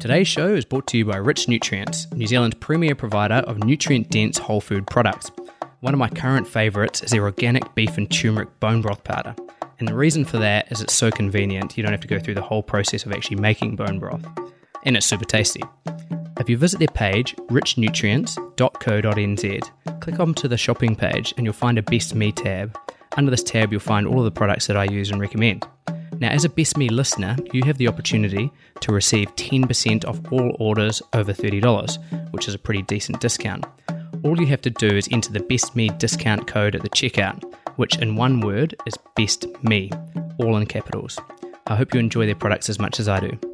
Today's show is brought to you by Rich Nutrients, New Zealand's premier provider of nutrient dense whole food products. One of my current favourites is their organic beef and turmeric bone broth powder. And the reason for that is it's so convenient, you don't have to go through the whole process of actually making bone broth. And it's super tasty. If you visit their page, richnutrients.co.nz, click onto the shopping page and you'll find a Best Me tab. Under this tab, you'll find all of the products that I use and recommend. Now, as a Best Me listener, you have the opportunity to receive 10% off all orders over $30, which is a pretty decent discount. All you have to do is enter the Best Me discount code at the checkout, which in one word is Best Me, all in capitals. I hope you enjoy their products as much as I do.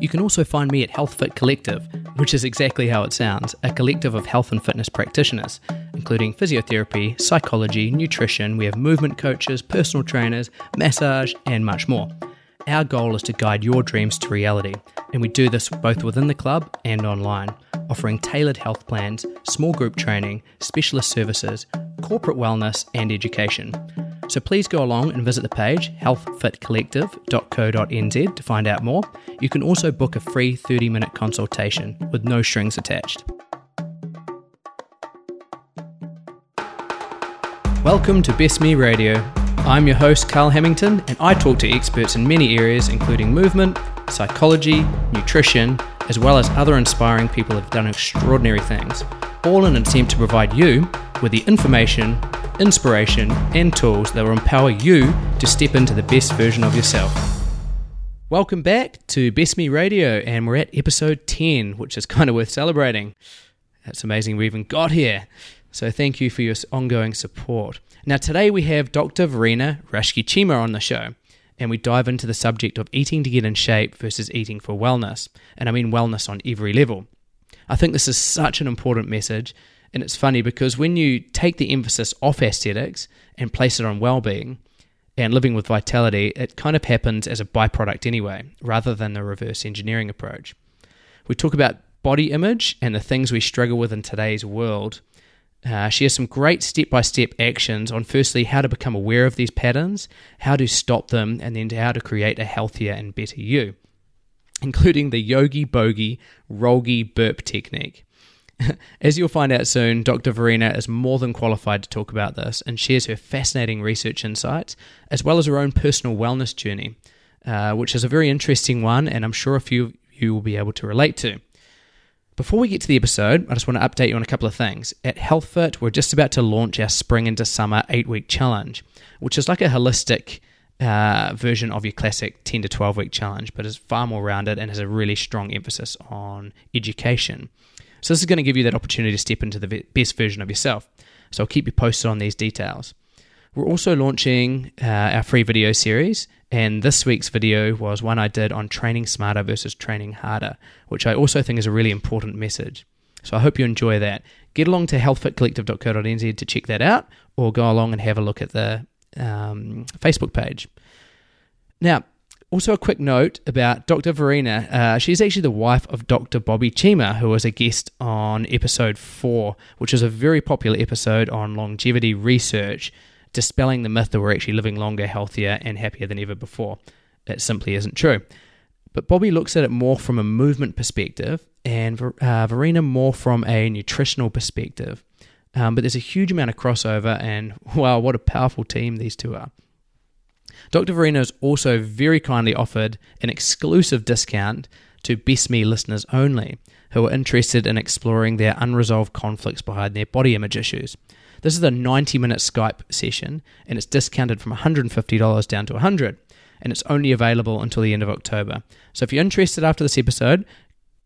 You can also find me at Health Fit Collective, which is exactly how it sounds a collective of health and fitness practitioners, including physiotherapy, psychology, nutrition. We have movement coaches, personal trainers, massage, and much more. Our goal is to guide your dreams to reality, and we do this both within the club and online, offering tailored health plans, small group training, specialist services, corporate wellness, and education. So please go along and visit the page healthfitcollective.co.nz to find out more. You can also book a free 30 minute consultation with no strings attached. Welcome to Best Me Radio. I'm your host, Carl Hamilton, and I talk to experts in many areas, including movement, psychology, nutrition, as well as other inspiring people who have done extraordinary things, all in an attempt to provide you with the information, inspiration, and tools that will empower you to step into the best version of yourself. Welcome back to Best Me Radio, and we're at episode 10, which is kind of worth celebrating. That's amazing we even got here. So thank you for your ongoing support. Now, today we have Dr. Verena Raschke-Cheema on the show, and we dive into the subject of eating to get in shape versus eating for wellness. And I mean wellness on every level. I think this is such an important message and it's funny because when you take the emphasis off aesthetics and place it on well being and living with vitality, it kind of happens as a byproduct anyway, rather than the reverse engineering approach. We talk about body image and the things we struggle with in today's world. Uh, she has some great step by step actions on firstly how to become aware of these patterns, how to stop them, and then how to create a healthier and better you, including the yogi bogey rolgi burp technique. As you'll find out soon, Dr. Verena is more than qualified to talk about this and shares her fascinating research insights, as well as her own personal wellness journey, uh, which is a very interesting one, and I'm sure a few of you will be able to relate to. Before we get to the episode, I just want to update you on a couple of things. At HealthFit, we're just about to launch our Spring into Summer 8 week challenge, which is like a holistic uh, version of your classic 10 to 12 week challenge, but is far more rounded and has a really strong emphasis on education. So, this is going to give you that opportunity to step into the best version of yourself. So, I'll keep you posted on these details. We're also launching uh, our free video series, and this week's video was one I did on training smarter versus training harder, which I also think is a really important message. So, I hope you enjoy that. Get along to healthfitcollective.co.nz to check that out, or go along and have a look at the um, Facebook page. Now, also, a quick note about Dr. Verena. Uh, she's actually the wife of Dr. Bobby Cheema, who was a guest on episode four, which is a very popular episode on longevity research, dispelling the myth that we're actually living longer, healthier, and happier than ever before. It simply isn't true. But Bobby looks at it more from a movement perspective, and uh, Verena more from a nutritional perspective. Um, but there's a huge amount of crossover, and wow, what a powerful team these two are. Dr. Verena also very kindly offered an exclusive discount to Best Me listeners only who are interested in exploring their unresolved conflicts behind their body image issues. This is a 90 minute Skype session and it's discounted from $150 down to 100 and it's only available until the end of October. So if you're interested after this episode,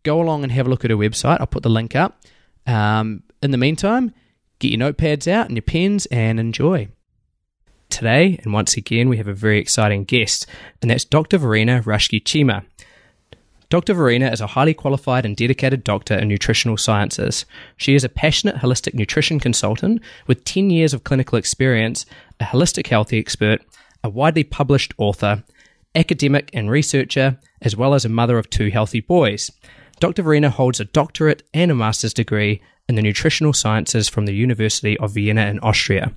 go along and have a look at her website. I'll put the link up. Um, in the meantime, get your notepads out and your pens and enjoy today, and once again, we have a very exciting guest, and that's Dr. Verena Raschke-Cheema. Dr. Verena is a highly qualified and dedicated doctor in nutritional sciences. She is a passionate holistic nutrition consultant with 10 years of clinical experience, a holistic health expert, a widely published author, academic and researcher, as well as a mother of two healthy boys. Dr. Verena holds a doctorate and a master's degree in the nutritional sciences from the University of Vienna in Austria.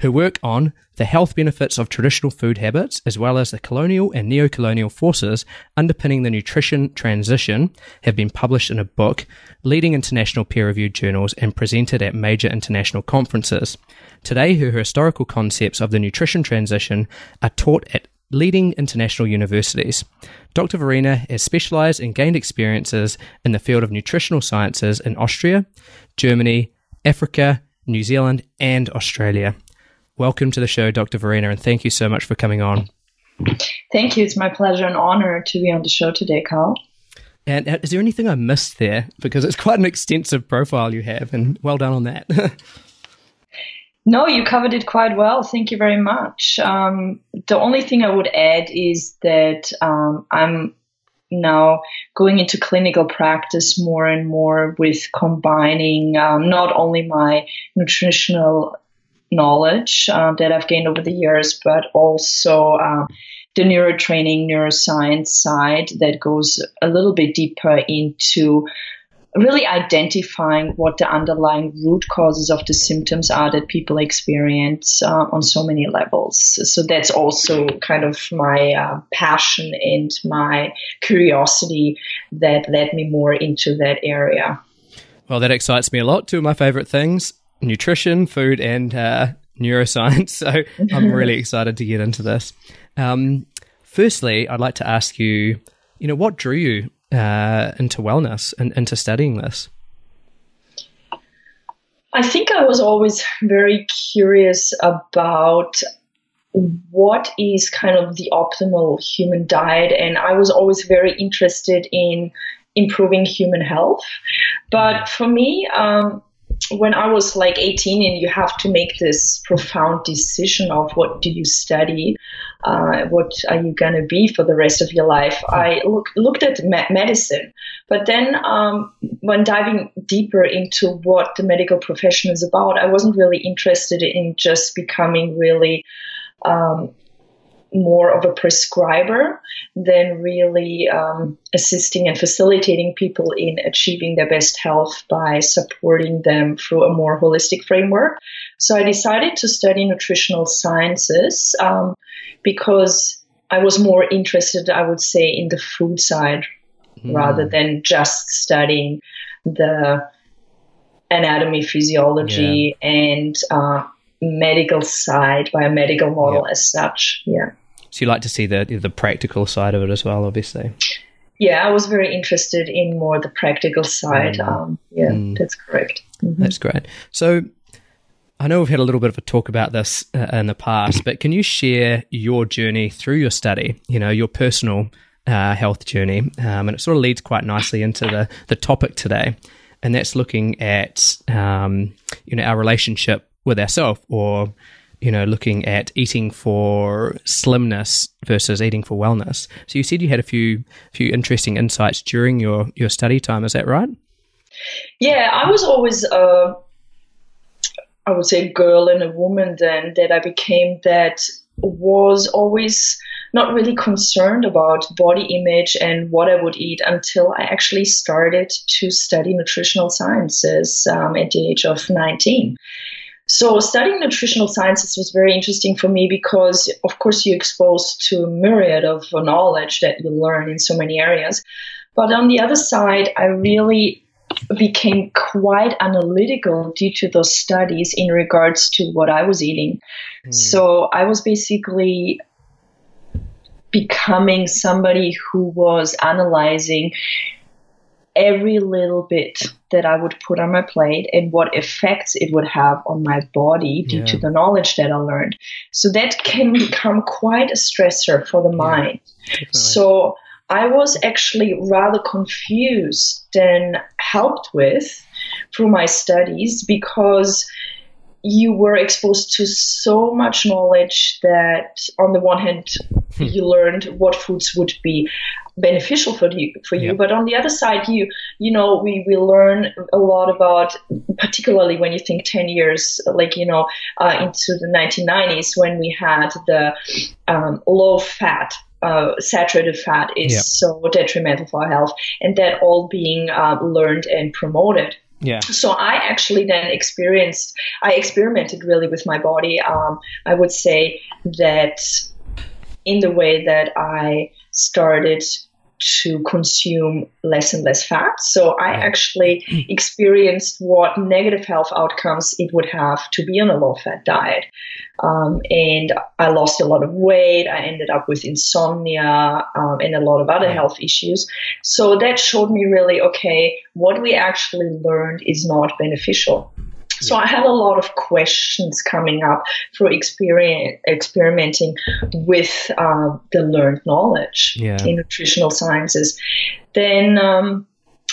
Who work on the health benefits of traditional food habits, as well as the colonial and neo colonial forces underpinning the nutrition transition, have been published in a book, leading international peer reviewed journals, and presented at major international conferences. Today, her historical concepts of the nutrition transition are taught at leading international universities. Dr. Verena has specialized and gained experiences in the field of nutritional sciences in Austria, Germany, Africa, New Zealand, and Australia. Welcome to the show, Dr. Verena, and thank you so much for coming on. Thank you. It's my pleasure and honor to be on the show today, Carl. And uh, is there anything I missed there? Because it's quite an extensive profile you have, and well done on that. No, you covered it quite well. Thank you very much. Um, the only thing I would add is that um, I'm now going into clinical practice more and more with combining um, not only my nutritional knowledge uh, that I've gained over the years, but also uh, the neurotraining, neuroscience side that goes a little bit deeper into really identifying what the underlying root causes of the symptoms are that people experience uh, on so many levels. So that's also kind of my uh, passion and my curiosity that led me more into that area. Well, that excites me a lot. Two of my favorite things nutrition, food, and uh, neuroscience. So I'm really excited to get into this. Um, firstly, I'd like to ask you, you know, what drew you uh, into wellness and into studying this? I think I was always very curious about what is kind of the optimal human diet, and I was always very interested in improving human health. But for me, um, when I was like 18 and you have to make this profound decision of what do you study, uh, what are you going to be for the rest of your life, I look, looked at medicine. But then um, when diving deeper into what the medical profession is about, I wasn't really interested in just becoming really um, more of a prescriber than really um, assisting and facilitating people in achieving their best health by supporting them through a more holistic framework. So I decided to study nutritional sciences um, because I was more interested, I would say, in the food side mm. rather than just studying the anatomy, physiology, yeah. and uh, medical side by a medical model yep. as such. Yeah. So you like to see the the practical side of it as well, obviously. Yeah, I was very interested in more the practical side. Mm. Um, yeah, mm. that's correct. Mm-hmm. That's great. So I know we've had a little bit of a talk about this uh, in the past, but can you share your journey through your study? You know, your personal uh, health journey, um, and it sort of leads quite nicely into the the topic today, and that's looking at um, you know our relationship with ourselves or you know, looking at eating for slimness versus eating for wellness. So you said you had a few few interesting insights during your your study time. Is that right? Yeah, I was always I would say a girl and a woman then that I became that was always not really concerned about body image and what I would eat until I actually started to study nutritional sciences um, at the age of 19. So studying nutritional sciences was very interesting for me because, of course, you're exposed to a myriad of knowledge that you learn in so many areas. But on the other side, I really became quite analytical due to those studies in regards to what I was eating. Mm. So I was basically becoming somebody who was analyzing every little bit that I would put on my plate and what effects it would have on my body due yeah. to the knowledge that I learned. So that can become quite a stressor for the mind. So I was actually rather confused than helped with through my studies because you were exposed to so much knowledge that on the one hand hmm. you learned what foods would be beneficial for you for you. But on the other side you you know we we learn a lot about particularly when you think 10 years like you know uh, into the 1990s when we had the um, low fat uh, saturated fat is so detrimental for our health and that all being uh, learned and promoted Yeah. So I actually then experienced, I experimented really with my body. Um, I would say that in the way that I started to consume less and less fat. So I actually experienced what negative health outcomes it would have to be on a low fat diet. Um, and I lost a lot of weight. I ended up with insomnia um, and a lot of other health issues. So that showed me really okay, what we actually learned is not beneficial. So I had a lot of questions coming up for experience, experimenting with uh, the learned knowledge Yeah. in nutritional sciences. Then um,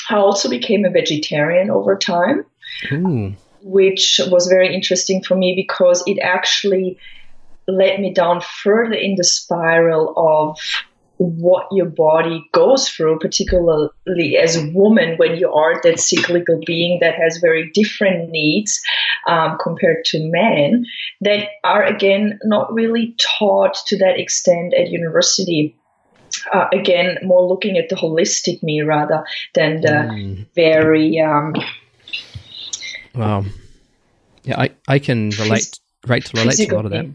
I also became a vegetarian over time Ooh. which was very interesting for me because it actually led me down further in the spiral of what your body goes through, particularly as a woman when you are that cyclical being that has very different needs um, compared to men that are again not really taught to that extent at university. Uh, again, more looking at the holistic me rather than the Mm. very um, Wow. Yeah, I, I can relate relate to relate to a lot of that.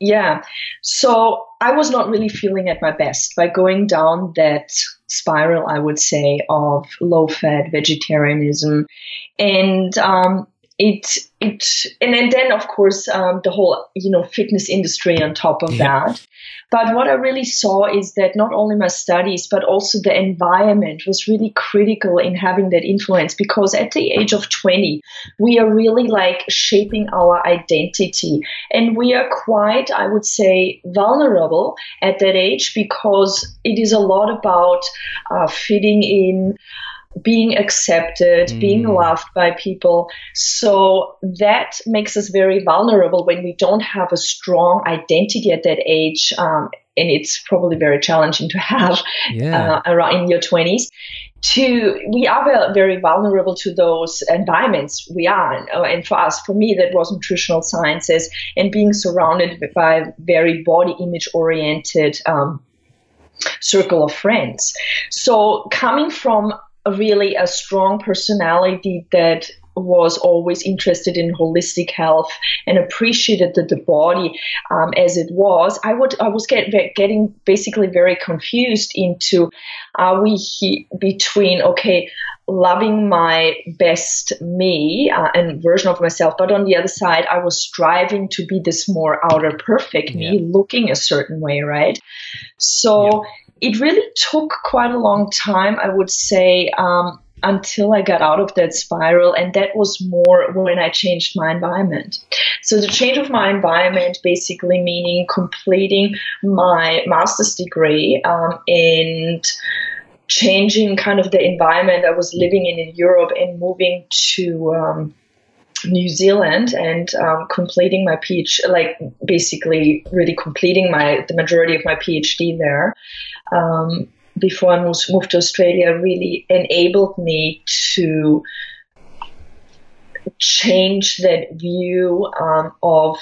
Yeah. So I was not really feeling at my best by going down that spiral, I would say, of low fat vegetarianism. And um, it, it, and then, then of course, um, the whole, you know, fitness industry on top of Yeah. that. But what I really saw is that not only my studies, but also the environment was really critical in having that influence because at the age of 20, we are really like shaping our identity. And we are quite, I would say, vulnerable at that age because it is a lot about uh, fitting in. Being accepted, being Mm. loved by people. So that makes us very vulnerable when we don't have a strong identity at that age. Um, and it's probably very challenging to have Yeah. uh, around in your 20s to we are very vulnerable to those environments we are in. Uh, and for us for me that was nutritional sciences and being surrounded by very body image oriented um, circle of friends so coming from really a strong personality that was always interested in holistic health and appreciated the, the body um, as it was. I would I was get, getting basically very confused into are we he, between okay loving my best me uh, and version of myself, but on the other side I was striving to be this more outer perfect me, Yeah. looking a certain way, right? So it really took quite a long time, I would say. Um, until I got out of that spiral, and that was more when I changed my environment. So, the change of my environment basically meaning completing my master's degree um, and changing kind of the environment I was living in in Europe and moving to um, New Zealand and um, completing my PhD, like basically really completing my the majority of my PhD there. Um, before I moved, to Australia, really enabled me to change that view um, of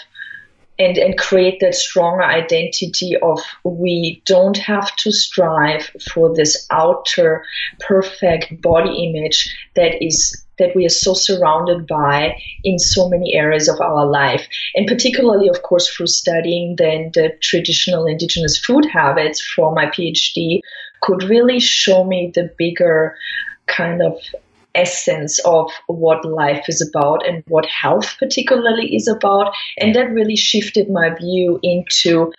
and and create that stronger identity of we don't have to strive for this outer perfect body image that is that we are so surrounded by in so many areas of our life. And particularly of course through studying then the traditional indigenous food habits for my phd could really show me the bigger kind of essence of what life is about and what health particularly is about. And that really shifted my view into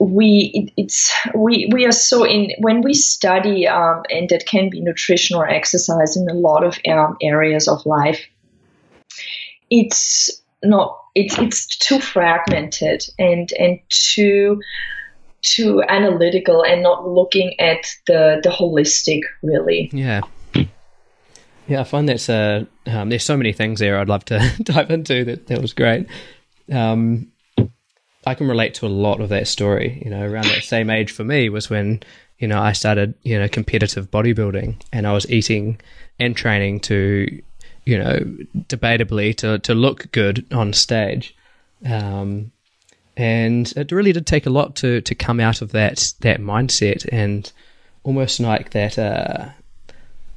we it, it's we we are so in when we study um, and that can be nutrition or exercise in a lot of um, areas of life it's not it's it's too fragmented and and too too analytical and not looking at the the holistic really Yeah. Yeah, I find that's uh, um, there's so many things there I'd love to dive into. That that was great. Um, I can relate to a lot of that story. You know, around that same age for me was when you know I started you know competitive bodybuilding, and I was eating and training to you know debatably to to look good on stage. Um, and it really did take a lot to to come out of that that mindset and almost like that uh,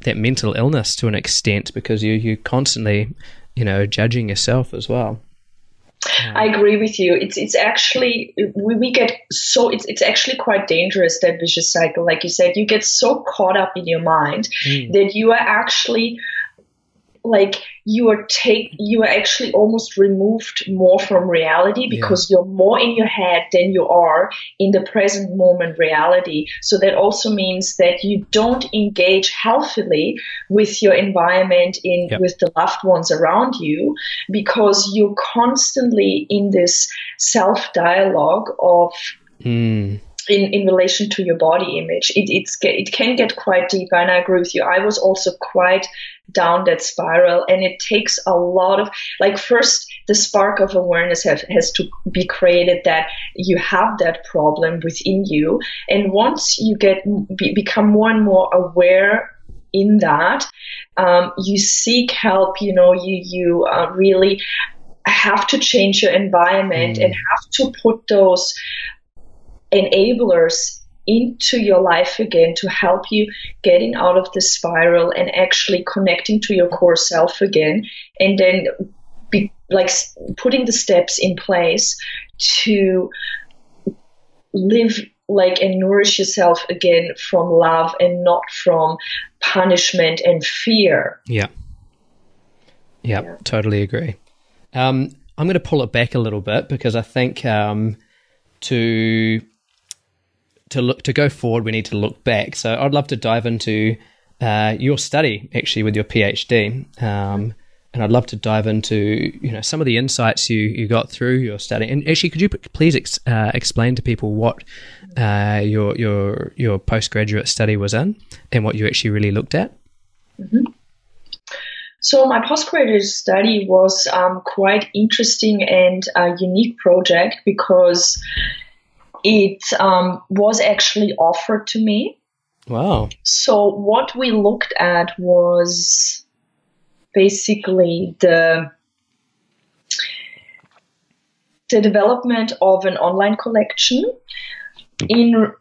that mental illness to an extent because you you constantly you know judging yourself as well. I agree with you. It's it's actually we, we get so it's it's actually quite dangerous that vicious cycle. Like you said, you get so caught up in your mind mm. that you are actually like you are take you are actually almost removed more from reality because yeah. you're more in your head than you are in the present moment reality so that also means that you don't engage healthily with your environment in yep. with the loved ones around you because you're constantly in this self dialogue of mm in, in relation to your body image. It, it's, it can get quite deep, and I agree with you. I was also quite down that spiral, and it takes a lot of, like, first, the spark of awareness have, has to be created that you have that problem within you. And once you get be, become more and more aware in that, um, you seek help, you know, you, you uh, really have to change your environment mm. and have to put those enablers into your life again to help you getting out of the spiral and actually connecting to your core self again. And then be like putting the steps in place to live like and nourish yourself again from love and not from punishment and fear. Yeah. Yeah, yeah. totally agree. Um, i'm going to pull it back a little bit because i think um, to to look to go forward, we need to look back. So I'd love to dive into uh, your study actually with your PhD, um, and I'd love to dive into you know some of the insights you you got through your study. And actually, could you please ex- uh, explain to people what uh, your your your postgraduate study was in and what you actually really looked at? Mm-hmm. So my postgraduate study was um, quite interesting and a unique project because it um, was actually offered to me. Wow. So what we looked at was basically the the development of an online collection in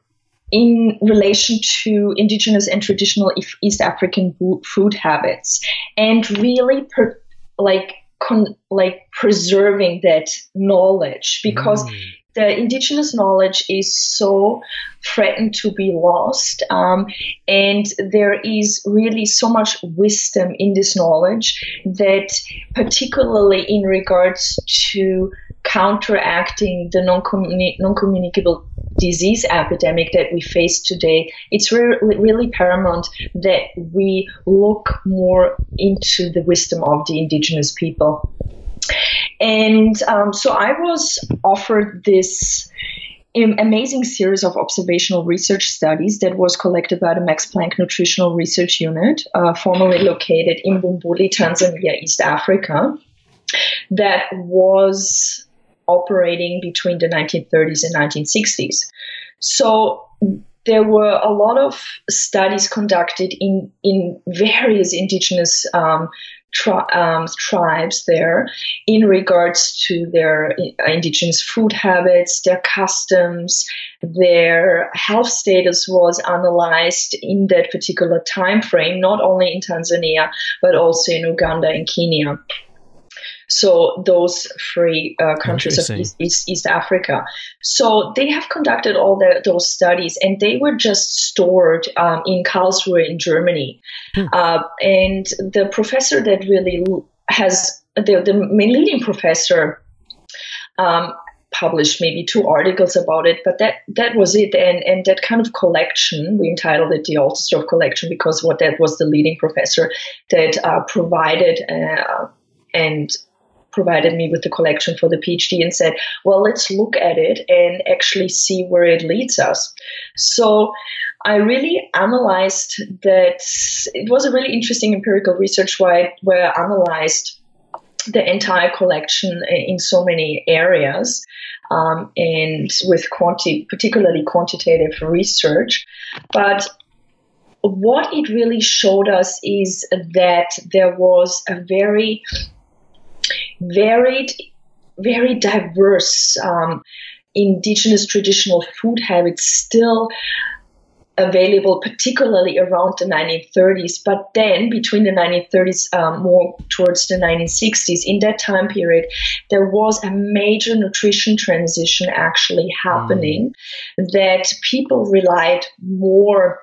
in relation to indigenous and traditional East African food habits and really per, like con, like preserving that knowledge because mm the indigenous knowledge is so threatened to be lost. Um, and there is really so much wisdom in this knowledge that, particularly in regards to counteracting the non communicable disease epidemic that we face today, it's re- really paramount that we look more into the wisdom of the indigenous people. And um, so I was offered this amazing series of observational research studies that was collected by the Max Planck Nutritional Research Unit, uh, formerly located in Bumbuli, Tanzania, East Africa, that was operating between the 1930s and 1960s. So there were a lot of studies conducted in in various indigenous um, tri- um, tribes there in regards to their indigenous food habits, their customs, their health status was analyzed in that particular time frame, not only in Tanzania but also in Uganda and Kenya. So those three uh, countries of East, East, East, Africa. So they have conducted all the, those studies, and they were just stored um, in Karlsruhe in Germany. Hmm. Uh, and the professor that really has the, the main leading professor um, published maybe two articles about it, but that that was it. And and that kind of collection, we entitled it the Altersdorf collection because what that was the leading professor that uh, provided uh, and provided me with the collection for the PhD and said, well, let's look at it and actually see where it leads us. So I really analyzed that. It was a really interesting empirical research where, I analyzed the entire collection in so many areas um, and with quanti- particularly quantitative research. But what it really showed us is that there was a very varied, very diverse um, indigenous traditional food habits still available, particularly around the 1930s. But then, between the 1930s, um, more towards the 1960s, in that time period, there was a major nutrition transition actually happening mm. that people relied more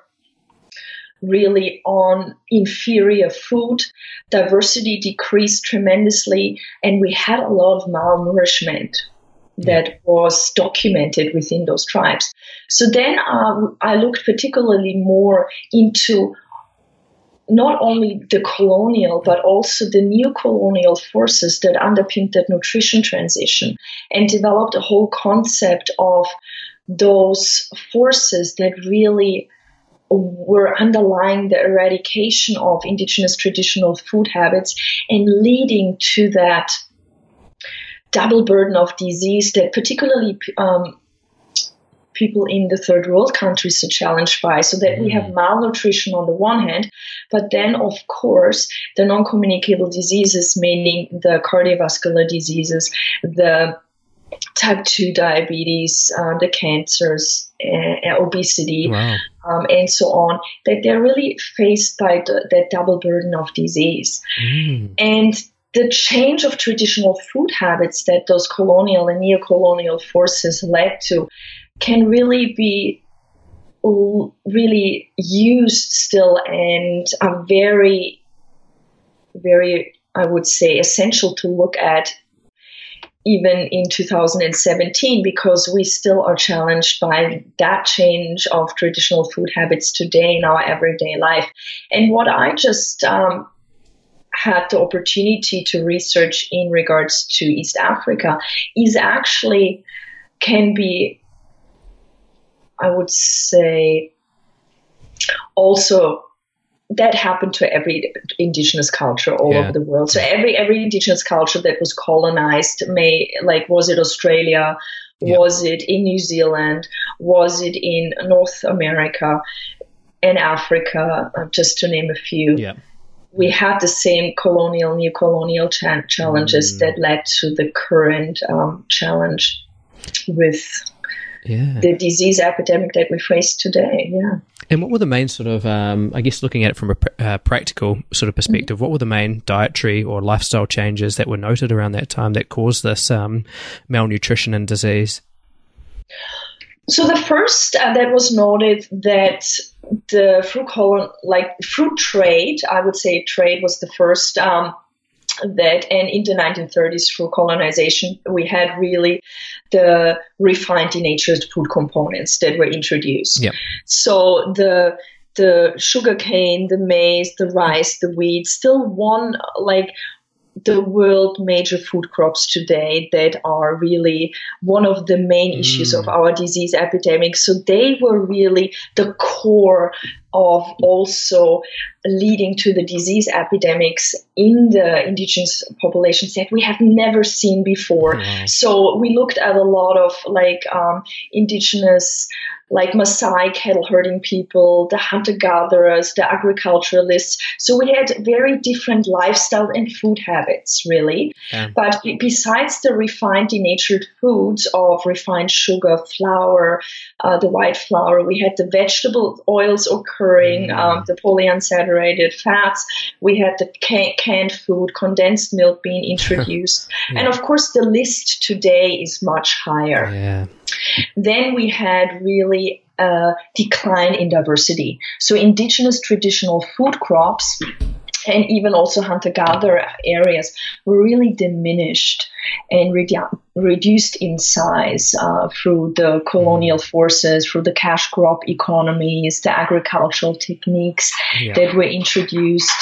really on inferior food. Diversity decreased tremendously, and we had a lot of malnourishment that yeah. was documented within those tribes. So then uh, I looked particularly more into not only the colonial, but also the new colonial forces that underpinned that nutrition transition and developed a whole concept of those forces that really were underlying the eradication of indigenous traditional food habits and leading to that double burden of disease that particularly um, people in the third world countries are challenged by. So that we have mm. malnutrition on the one hand, but then of course the non-communicable diseases, meaning the cardiovascular diseases, the type 2 diabetes, uh, the cancers, uh, obesity, wow. um, and so on, that they're really faced by the, that double burden of disease. Mm. And the change of traditional food habits that those colonial and neo-colonial forces led to can really be really used still and are very very i would say essential to look at even in 2017 because we still are challenged by that change of traditional food habits today in our everyday life. And what i just um, had the opportunity to research in regards to East Africa is actually can be, I would say, also that happened to every indigenous culture all yeah. over the world. So every every indigenous culture that was colonized may like was it Australia, yeah. was it in New Zealand, was it in North America and Africa, uh, just to name a few. Yeah we had the same colonial, new colonial cha- challenges mm. that led to the current um, challenge with yeah. the disease epidemic that we face today. Yeah. And what were the main sort of, um, I guess, looking at it from a pr- uh, practical sort of perspective, mm-hmm. what were the main dietary or lifestyle changes that were noted around that time that caused this um, malnutrition and disease? So the first uh, that was noted that the fruit colon, like fruit trade, I would say trade was the first um, that, and in the 1930s through colonization, we had really the refined denatured food components that were introduced. Yep. So the the sugar cane, the maize, the rice, the wheat, still one like the world major food crops today that are really one of the main mm. issues of our disease epidemic. So they were really the core of also leading to the disease epidemics in the indigenous populations that we have never seen before. Wow. So we looked at a lot of like um, indigenous like Maasai cattle herding people, the hunter gatherers, the agriculturalists. So we had very different lifestyle and food habits, really. Yeah. But besides the refined, denatured foods of refined sugar, flour, uh, the white flour, we had the vegetable oils occurring, mm. um, the polyunsaturated fats. We had the can- canned food, condensed milk being introduced. yeah. And of course, the list today is much higher. Yeah. Then we had really a decline in diversity. So indigenous traditional food crops and even also hunter-gatherer areas were really diminished and redu- reduced in size uh, through the colonial forces, through the cash crop economies, the agricultural techniques yeah. that were introduced,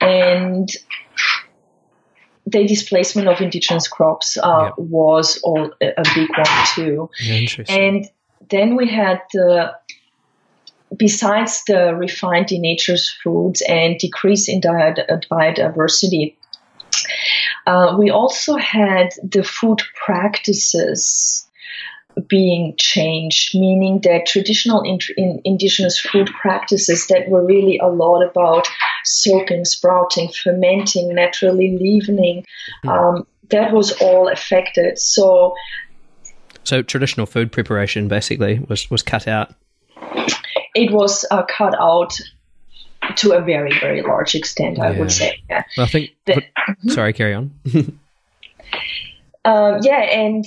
and the displacement of indigenous crops uh, yep. was all, a big one too. and then we had the besides the refined denatured foods and decrease in diet, uh, biodiversity, uh, we also had the food practices being changed, meaning that traditional in, in indigenous food practices that were really a lot about soaking, sprouting, fermenting, naturally leavening, mm. um, that was all affected. So, so traditional food preparation basically was was cut out. It was uh, cut out to a very very large extent. I Yeah. would say. Yeah. I think. The- sorry, carry on. Um, yeah, and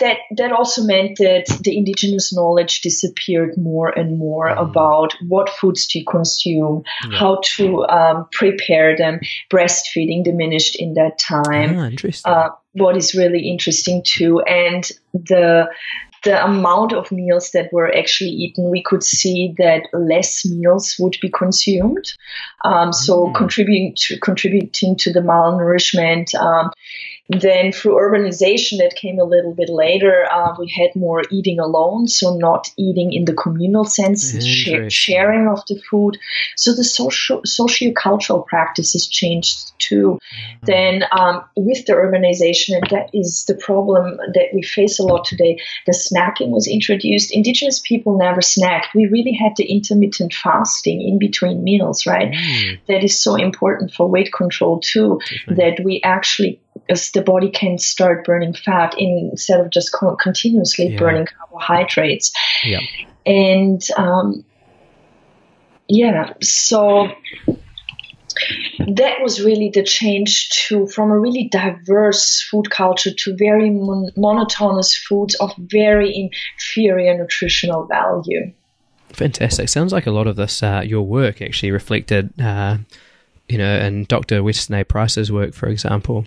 that that also meant that the indigenous knowledge disappeared more and more Mm. about what foods to consume, Yeah. how to um, prepare them. Breastfeeding diminished in that time. Ah, interesting. Uh, what is really interesting too, and the the amount of meals that were actually eaten, we could see that less meals would be consumed. Um, so Mm. contributing to contributing to the malnourishment. Um, then through urbanization that came a little bit later, uh, we had more eating alone, so not eating in the communal sense, sh- sharing of the food. So the social socio-cultural practices changed too. Then um, with the urbanization, and that is the problem that we face a lot today, the snacking was introduced. Indigenous people never snacked. We really had the intermittent fasting in between meals, right? Mm, That is so important for weight control too definitely. that we actually as the body can start burning fat instead of just co- continuously Yeah. burning carbohydrates Yeah. and um, yeah so that was really the change to from a really diverse food culture to very mon- monotonous foods of very inferior nutritional value Fantastic. Sounds like a lot of this, uh, your work actually reflected, uh, you know, in Dr. Weston A. Price's work, for example.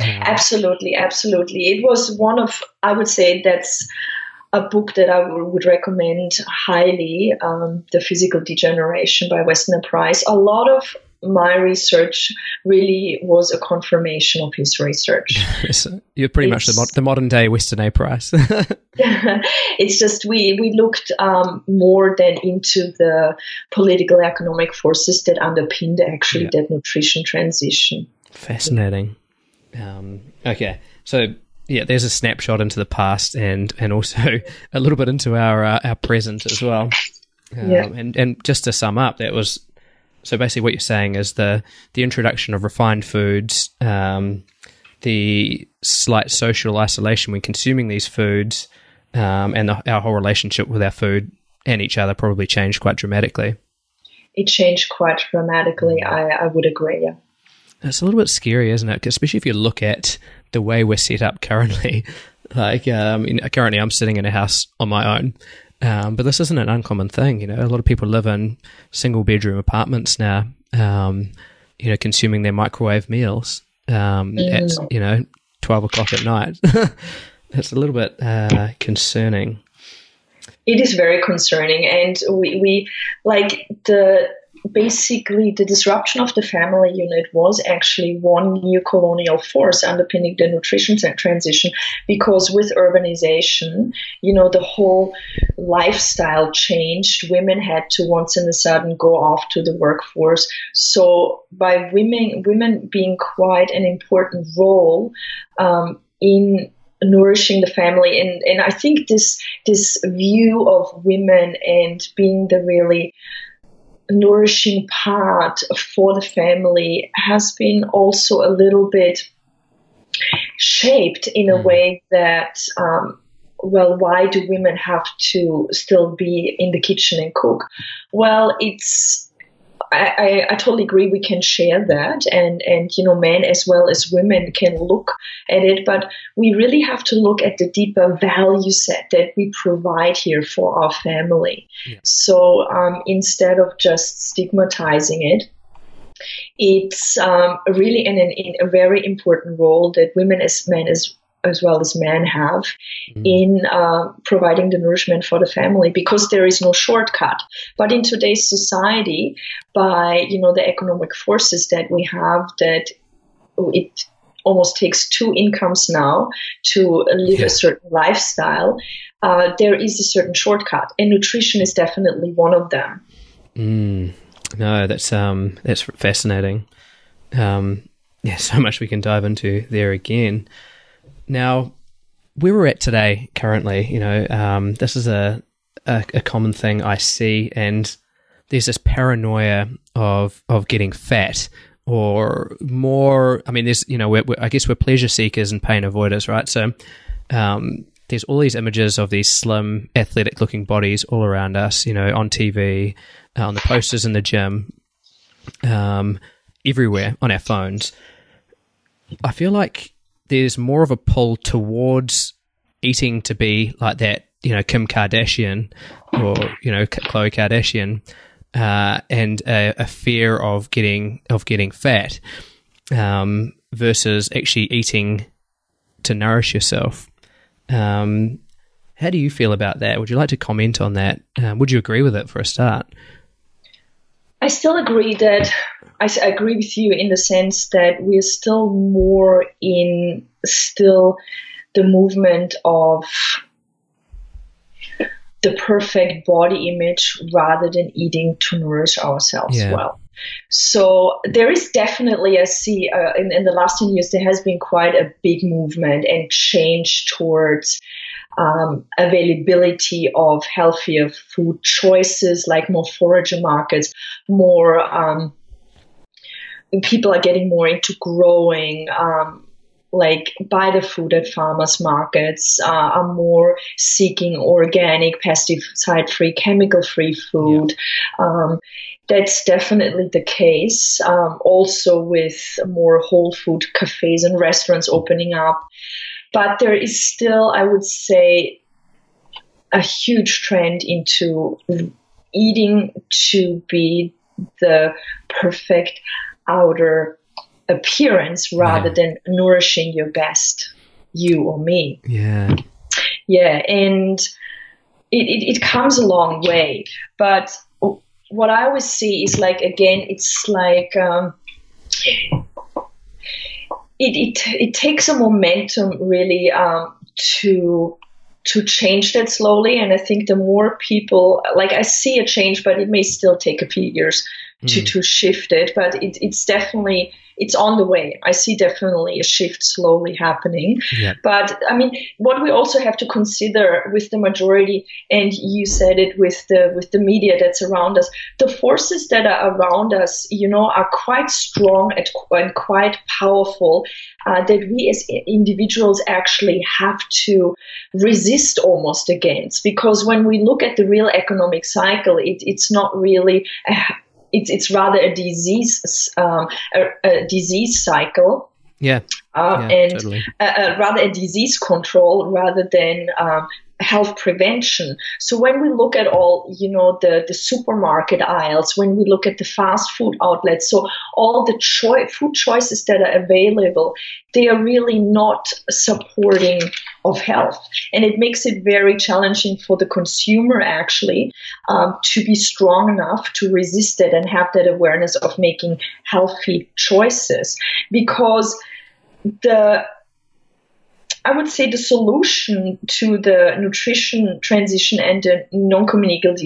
Uh, Absolutely, absolutely. It was one of, I would say, that's a book that I w- would recommend highly. Um, the Physical Degeneration by Weston A. Price. A lot of my research really was a confirmation of his research. you're pretty much the, It's- mod- the modern day Weston A. Price. it's just we we looked um, more than into the political economic forces that underpinned actually Yeah. that nutrition transition. Fascinating. Um, okay, so yeah, there's a snapshot into the past and and also a little bit into our uh, our present as well. Um, Yeah. And and just to sum up, that was so basically what you're saying is the the introduction of refined foods, um, the slight social isolation when consuming these foods, um, and the, our whole relationship with our food and each other probably changed quite dramatically. It changed quite dramatically. I, I would agree. Yeah. It's a little bit scary, isn't it? Especially if you look at the way we're set up currently. Like, um, you know, currently I'm sitting in a house on my own, um, but this isn't an uncommon thing. You know, a lot of people live in single bedroom apartments now. Um, you know, consuming their microwave meals um, at you know twelve o'clock at night. it's a little bit uh, concerning. It is very concerning, and we, we like the basically the disruption of the family unit was actually one new colonial force underpinning the nutrition transition because with urbanization you know the whole lifestyle changed. Women had to once in a sudden go off to the workforce. So by women women being quite an important role um, in nourishing the family and and I think this this view of women and being the really nourishing part for the family has been also a little bit shaped in a Mm. way that um, well why do women have to still be in the kitchen and cook well it's I, I, I totally agree we can share that and and you know men as well as women can look at it but we really have to look at the deeper value set that we provide here for our family Yeah. so um, instead of just stigmatizing it it's um, really an, an, a very important role that women as men as as well as men have Mm. in uh, providing the nourishment for the family because there is no shortcut. But in today's society, by you know the economic forces that we have, that it almost takes two incomes now to live Yeah. a certain lifestyle. Uh, there is a certain shortcut, and nutrition is definitely one of them. Mm. No, that's um, that's fascinating. Um, yeah, so much we can dive into there again. Now, where we're at today, currently, you know, um, this is a, a a common thing I see, and there's this paranoia of of getting fat or more. I mean, there's you know, we're, we're, I guess we're pleasure seekers and pain avoiders, right? So, um, there's all these images of these slim, athletic looking bodies all around us, you know, on TV, uh, on the posters in the gym, um, everywhere on our phones. I feel like there's more of a pull towards eating to be like that, you know, Kim Kardashian or, you know, Khloe Kardashian, uh, and a, a, fear of getting, of getting fat, um, versus actually eating to nourish yourself. Um, how do you feel about that? Would you like to comment on that? Um, would you agree with it for a start? I still agree that I agree with you in the sense that we're still more in still the movement of the perfect body image rather than eating to nourish ourselves yeah. well. So there is definitely, I see, uh, in, in the last 10 years, there has been quite a big movement and change towards um, availability of healthier food choices, like more forager markets, more um, people are getting more into growing. Um, like buy the food at farmers markets uh, are more seeking organic pesticide free chemical free food. Yeah. um, that's definitely the case. Um, also with more whole food cafes and restaurants opening up. But there is still i would say a huge trend into eating to be the perfect outer appearance rather yeah. than nourishing your best you or me. Yeah. Yeah. And it, it, it comes a long way. But what I always see is like, again, it's like, um, it, it, it takes a momentum really um, to to change that slowly and i think the more people like i see a change but it may still take a few years to, mm. to shift it but it, it's definitely it's on the way. I see definitely a shift slowly happening. Yeah. But I mean, what we also have to consider with the majority, and you said it with the with the media that's around us, the forces that are around us, you know, are quite strong and quite powerful. Uh, that we as individuals actually have to resist almost against because when we look at the real economic cycle, it, it's not really a, it's it's rather a disease um, a, a, disease cycle. Yeah, uh, yeah and totally. a, rather a disease control rather than um, health prevention. So when we look at all, you know, the, the supermarket aisles, when we look at the fast food outlets, so all the choi- food choices that are available, they are really not supporting of health. And it makes it very challenging for the consumer actually um, to be strong enough to resist it and have that awareness of making healthy choices because the I would say the solution to the nutrition transition and the non-communicable,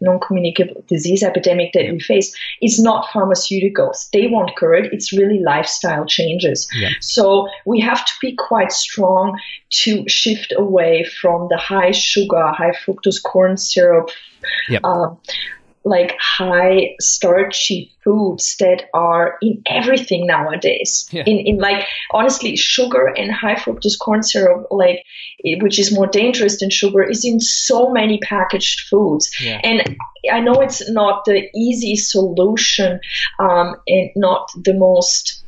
non-communicable disease epidemic that we face is not pharmaceuticals. They won't cure it. It's really lifestyle changes. Yeah. So we have to be quite strong to shift away from the high sugar, high fructose corn syrup, yep. um, like high starchy foods that are in everything nowadays. Yeah. In in like honestly, sugar and high fructose corn syrup, like which is more dangerous than sugar, is in so many packaged foods. Yeah. And I know it's not the easy solution, um, and not the most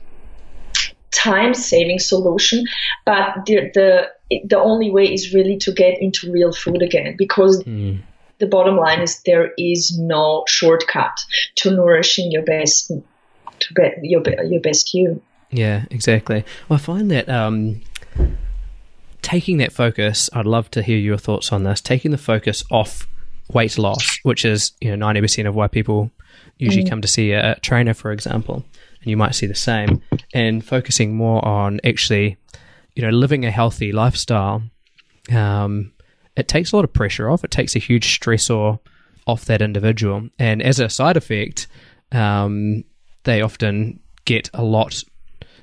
time saving solution, but the the the only way is really to get into real food again because. Mm the bottom line is there is no shortcut to nourishing your best to be, your your best you. Yeah, exactly. Well, I find that um, taking that focus, I'd love to hear your thoughts on this. Taking the focus off weight loss, which is you know ninety percent of why people usually mm. come to see a trainer, for example, and you might see the same, and focusing more on actually, you know, living a healthy lifestyle. Um, it takes a lot of pressure off. It takes a huge stressor off that individual. And as a side effect, um, they often get a lot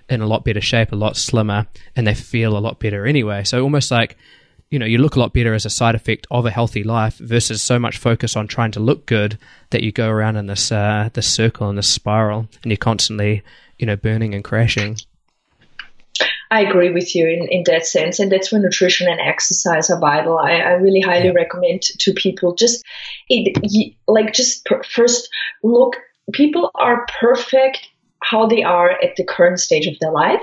in a lot better shape, a lot slimmer, and they feel a lot better anyway. So almost like, you know, you look a lot better as a side effect of a healthy life versus so much focus on trying to look good that you go around in this uh, this circle and this spiral, and you're constantly, you know, burning and crashing. I agree with you in, in that sense. And that's where nutrition and exercise are vital. I, I really highly yeah. recommend to people just it, like just per, first look, people are perfect how they are at the current stage of their life.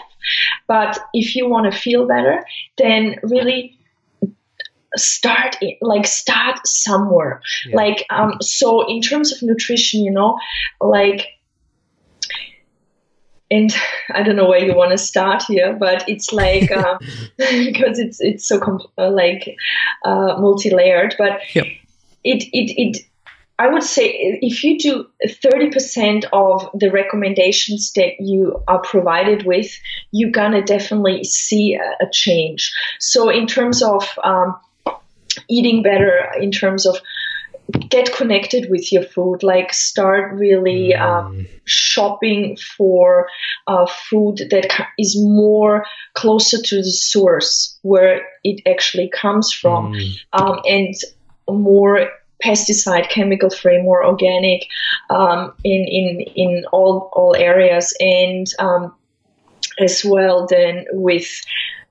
But if you want to feel better, then really start it, like start somewhere. Yeah. Like um so in terms of nutrition, you know, like and I don't know where you want to start here, but it's like uh, because it's it's so comp- uh, like uh, multi-layered. But yep. it it it I would say if you do thirty percent of the recommendations that you are provided with, you're gonna definitely see a, a change. So in terms of um, eating better, in terms of get connected with your food like start really um, shopping for uh, food that is more closer to the source where it actually comes from. Mm. um, and more pesticide chemical free more organic um, in in in all all areas. And um, as well then with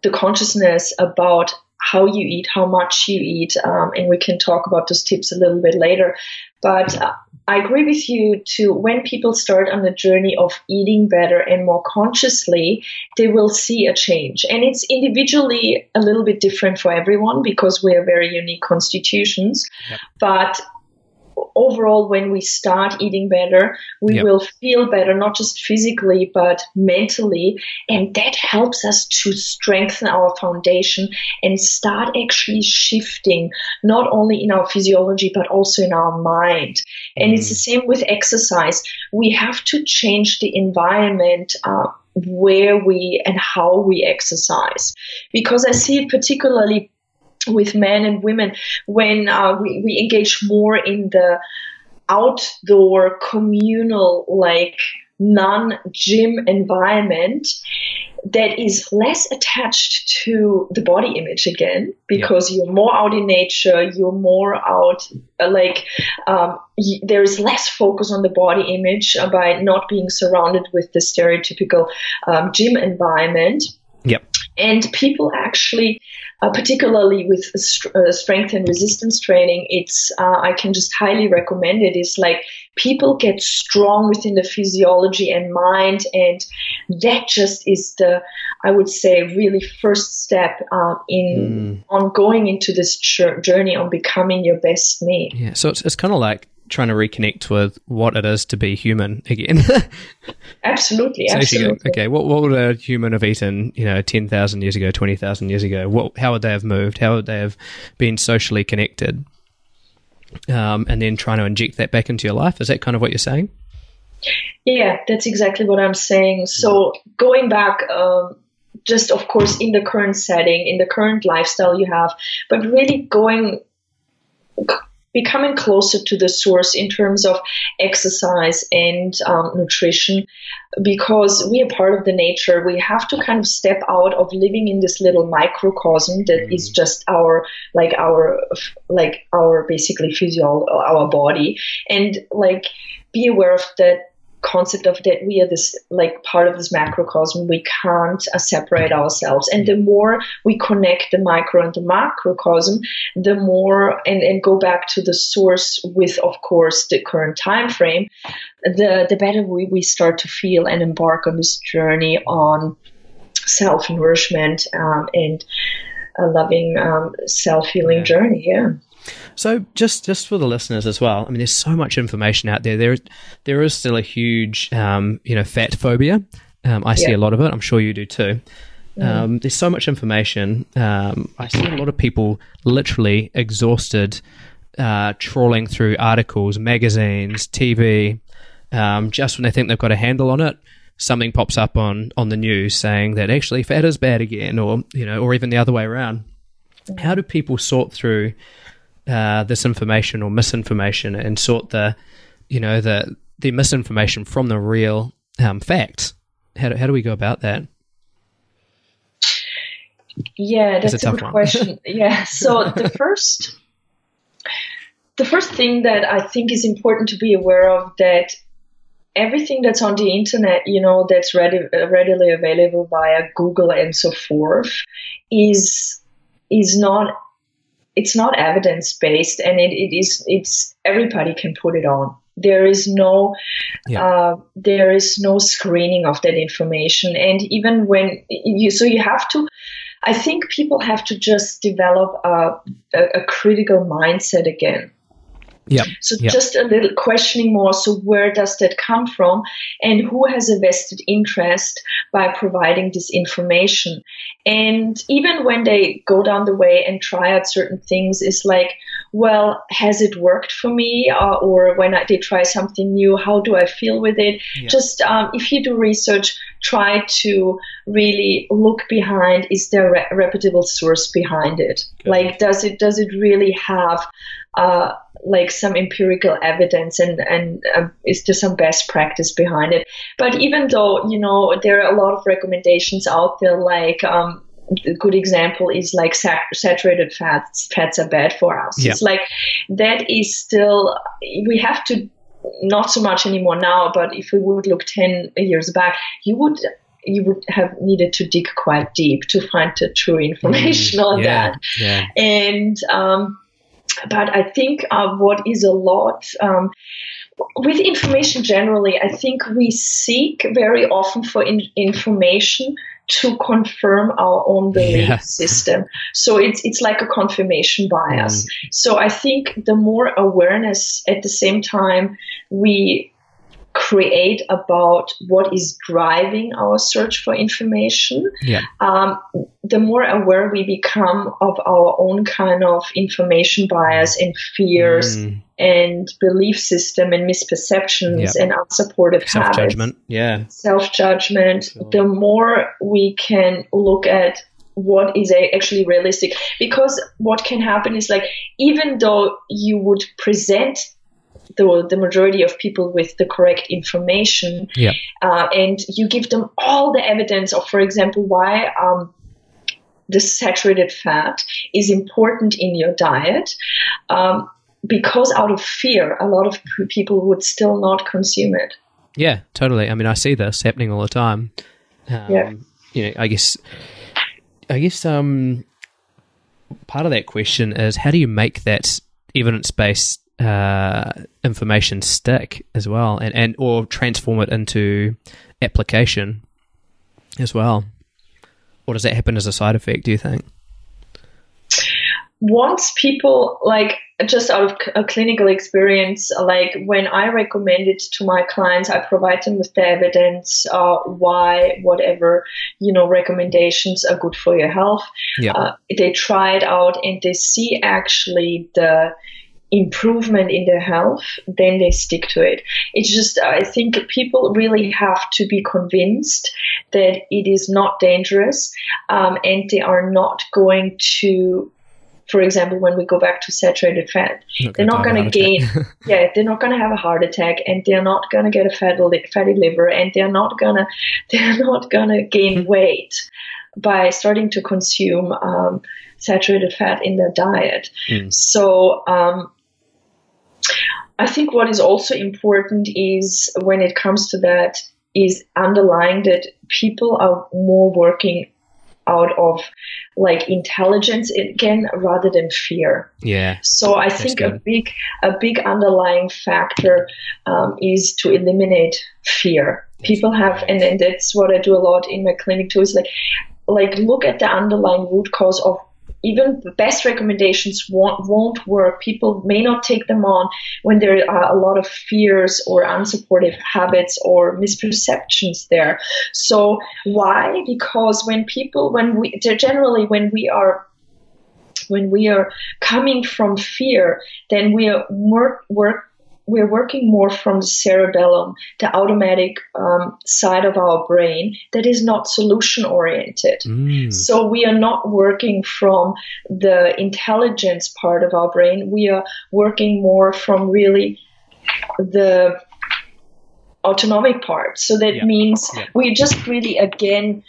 the consciousness about how you eat, how much you eat, um, and we can talk about those tips a little bit later. But uh, I agree with you too. When people start on the journey of eating better and more consciously, they will see a change. And it's individually a little bit different for everyone because we are very unique constitutions. But overall, when we start eating better, we yep. will feel better, not just physically, but mentally. And that helps us to strengthen our foundation and start actually shifting, not only in our physiology, but also in our mind. And mm. it's the same with exercise. We have to change the environment. Uh, where we and how we exercise because I see it particularly with men and women when uh, we, we engage more in the outdoor communal like non-gym environment that is less attached to the body image again because yeah. you're more out in nature you're more out uh, like um, y- there is less focus on the body image by not being surrounded with the stereotypical um, gym environment yep and people actually uh, particularly with uh, strength and resistance training, it's uh, I can just highly recommend it. It's like people get strong within the physiology and mind, and that just is the I would say really first step uh, in mm. on going into this journey on becoming your best me. Yeah, so it's it's kind of like trying to reconnect with what it is to be human again. absolutely, so absolutely. Go, okay, what what would a human have eaten? You know, ten thousand years ago, twenty thousand years ago. What? How would they have moved? How would they have been socially connected? Um, and then trying to inject that back into your life. Is that kind of what you're saying? Yeah, that's exactly what I'm saying. So going back. Um, just of course in the current setting in the current lifestyle you have but really going becoming closer to the source in terms of exercise and um, nutrition because we are part of the nature we have to kind of step out of living in this little microcosm that mm-hmm. is just our like our like our basically physio our body and like be aware of that concept of that we are this like part of this macrocosm we can't uh, separate ourselves. And the more we connect the micro and the macrocosm the more and, and go back to the source with of course the current time frame the the better we, we start to feel and embark on this journey on self nourishment um, and a loving um, self healing yeah. journey yeah so just just for the listeners as well, I mean, there's so much information out there. There there is still a huge um, you know fat phobia. Um, I see yeah. a lot of it. I'm sure you do too. Um, there's so much information. Um, I see a lot of people literally exhausted, uh, trawling through articles, magazines, TV, um, just when they think they've got a handle on it something pops up on on the news saying that actually fat is bad again or you know or even the other way around how do people sort through uh, this information or misinformation and sort the, you know, the the misinformation from the real um, facts. How do, how do we go about that? Yeah, that's a, a good one. question. yeah, so the first the first thing that I think is important to be aware of that everything that's on the internet, you know, that's ready, readily available via Google and so forth, is is not it's not evidence based, and it, it is it's everybody can put it on. There is no yeah. uh, there is no screening of that information, and even when you so you have to. I think people have to just develop a, a, a critical mindset again yeah. So yep. just a little questioning more. So where does that come from, and who has a vested interest by providing this information? And even when they go down the way and try out certain things, it's like, well, has it worked for me? Uh, or when I, they try something new, how do I feel with it? Yeah. Just um, if you do research, try to really look behind. Is there a reputable source behind it? Like, does it does it really have uh, like some empirical evidence and and uh, is there some best practice behind it. But even though you know there are a lot of recommendations out there like um, a good example is like sat- saturated fats fats are bad for us. It's like that is still we have to not so much anymore now but if we would look 10 years back you would you would have needed to dig quite deep to find the true information mm, on yeah, that. yeah. and um, but I think uh, what is a lot um, with information generally, I think we seek very often for in- information to confirm our own belief system. So it's it's like a confirmation bias. Mm. So I think the more awareness at the same time we create about what is driving our search for information, yeah. um, the more aware we become of our own kind of information bias and fears mm. and belief system and misperceptions yep. and unsupportive self judgment. Yeah. Self judgment. The more we can look at what is actually realistic because what can happen is like even though you would present the, the majority of people with the correct information. Yeah. Uh, and you give them all the evidence of, for example, why um, the saturated fat is important in your diet. Um, because out of fear, a lot of people would still not consume it. Yeah, totally. I mean, I see this happening all the time. Um, yeah. You know, I guess, I guess, um, part of that question is how do you make that evidence based uh, information stick as well, and, and or transform it into application as well? Or does that happen as a side effect? Do you think? Once people like just out of a clinical experience, like when I recommend it to my clients, I provide them with the evidence uh, why whatever you know recommendations are good for your health. Yeah. Uh, they try it out and they see actually the improvement in their health, then they stick to it. It's just, I think people really have to be convinced that it is not dangerous um, and they are not going to. For example, when we go back to saturated fat, not they're not going to gain, yeah, they're not going to have a heart attack, and they're not going to get a fatty, fatty liver, and they're not gonna, they're not going to gain weight by starting to consume um, saturated fat in their diet. Mm. So um, I think what is also important is when it comes to that is underlying that people are more working out of like intelligence again rather than fear. Yeah. So I think a big a big underlying factor um, is to eliminate fear. People have, and, and that's what I do a lot in my clinic too. Is like like look at the underlying root cause of even the best recommendations won't, won't work. People may not take them on when there are a lot of fears or unsupportive habits or misperceptions there. So why? Because when people, when we, generally when we are when we are coming from fear, then we are work, work we're working more from the cerebellum, the automatic um, side of our brain that is not solution oriented. Mm. So we are not working from the intelligence part of our brain. We are working more from really the autonomic part. So that yeah. means yeah. we're just really again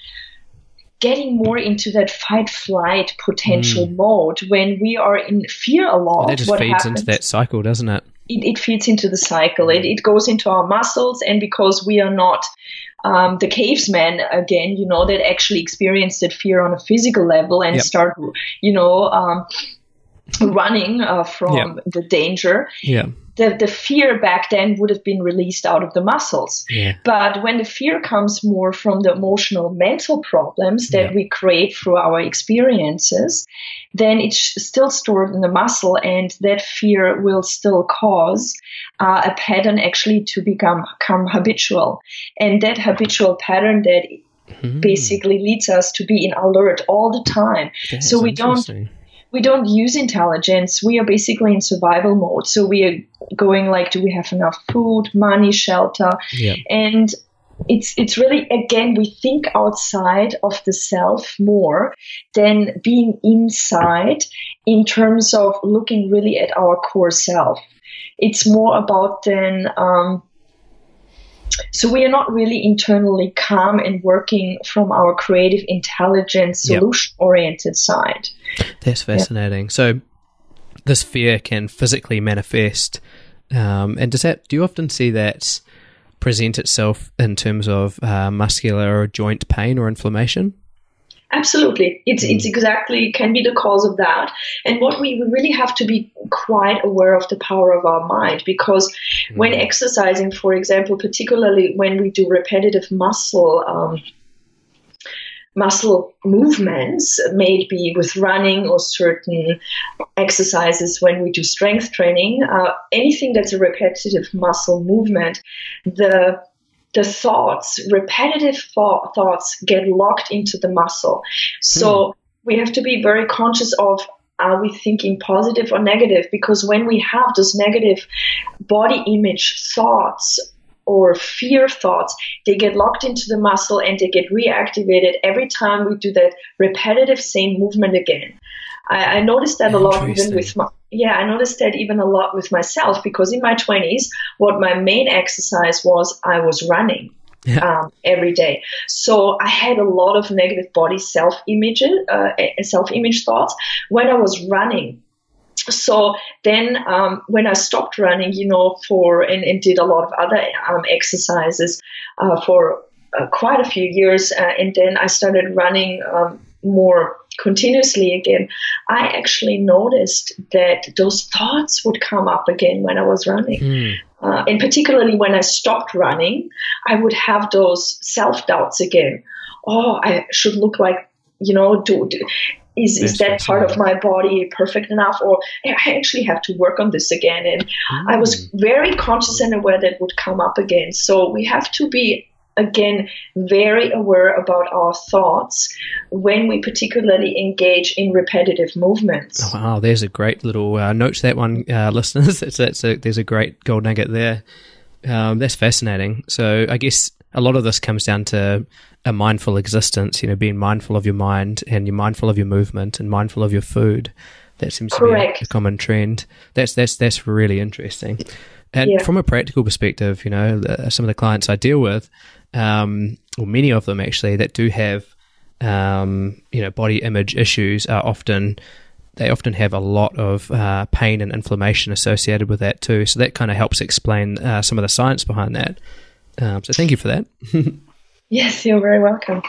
getting more into that fight flight potential mm. mode when we are in fear a lot. that just feeds happens? into that cycle, doesn't it? It, it feeds into the cycle. It, it goes into our muscles, and because we are not um, the cavemen again, you know, that actually experienced that fear on a physical level and Yep. start, you know, um, running uh, from Yep. the danger. Yeah. The, the fear back then would have been released out of the muscles. Yeah. But when the fear comes more from the emotional, mental problems that Yeah. we create through our experiences, then it's still stored in the muscle, and that fear will still cause uh, a pattern actually to become, become habitual. And that habitual pattern that Hmm. basically leads us to be in alert all the time. That's so we don't. We don't use intelligence. We are basically in survival mode. So we are going like, do we have enough food, money, shelter? Yeah. And it's it's really again we think outside of the self more than being inside in terms of looking really at our core self. It's more about then um, so we are not really internally calm and working from our creative intelligence solution oriented side. That's fascinating. So this fear can physically manifest, um, and does that? Do you often see that present itself in terms of uh, muscular or joint pain or inflammation? Absolutely. It's it's exactly can be the cause of that. And what we, we really have to be quite aware of the power of our mind because when exercising, for example, particularly when we do repetitive muscle um, muscle movements, maybe with running or certain exercises when we do strength training, uh, anything that's a repetitive muscle movement, the the thoughts, repetitive thought, thoughts get locked into the muscle. So hmm. we have to be very conscious of are we thinking positive or negative? Because when we have those negative body image thoughts or fear thoughts, they get locked into the muscle and they get reactivated every time we do that repetitive same movement again. I, I noticed that a lot even with my yeah, I noticed that even a lot with myself because in my twenties, what my main exercise was, I was running Yeah. um, every day. So I had a lot of negative body self image, uh, self image thoughts when I was running. So then, um, when I stopped running, you know, for and, and did a lot of other um, exercises uh, for uh, quite a few years, uh, and then I started running um, more continuously again. I actually noticed that those thoughts would come up again when I was running. Hmm. Uh, and particularly when I stopped running, I would have those self doubts again. Oh, I should look like, you know, do, do is, is that part of my body perfect enough? Or I actually have to work on this again. And I was very conscious and aware that would come up again. So we have to be again very aware about our thoughts when we particularly engage in repetitive movements. Oh, Wow, there's a great little uh, note to that one, uh, listeners. That's, that's a, there's a great gold nugget there. Um, that's fascinating. So I guess a lot of this comes down to a mindful existence. You know, being mindful of your mind and you're mindful of your movement and mindful of your food. That seems to be a, a common trend. That's that's that's really interesting. And Yeah. from a practical perspective, you know, the, some of the clients I deal with, um, or many of them actually, that do have, um, you know, body image issues are often they often have a lot of uh, pain and inflammation associated with that too. So that kind of helps explain uh, some of the science behind that. Um, so thank you for that. Yes, you're very welcome.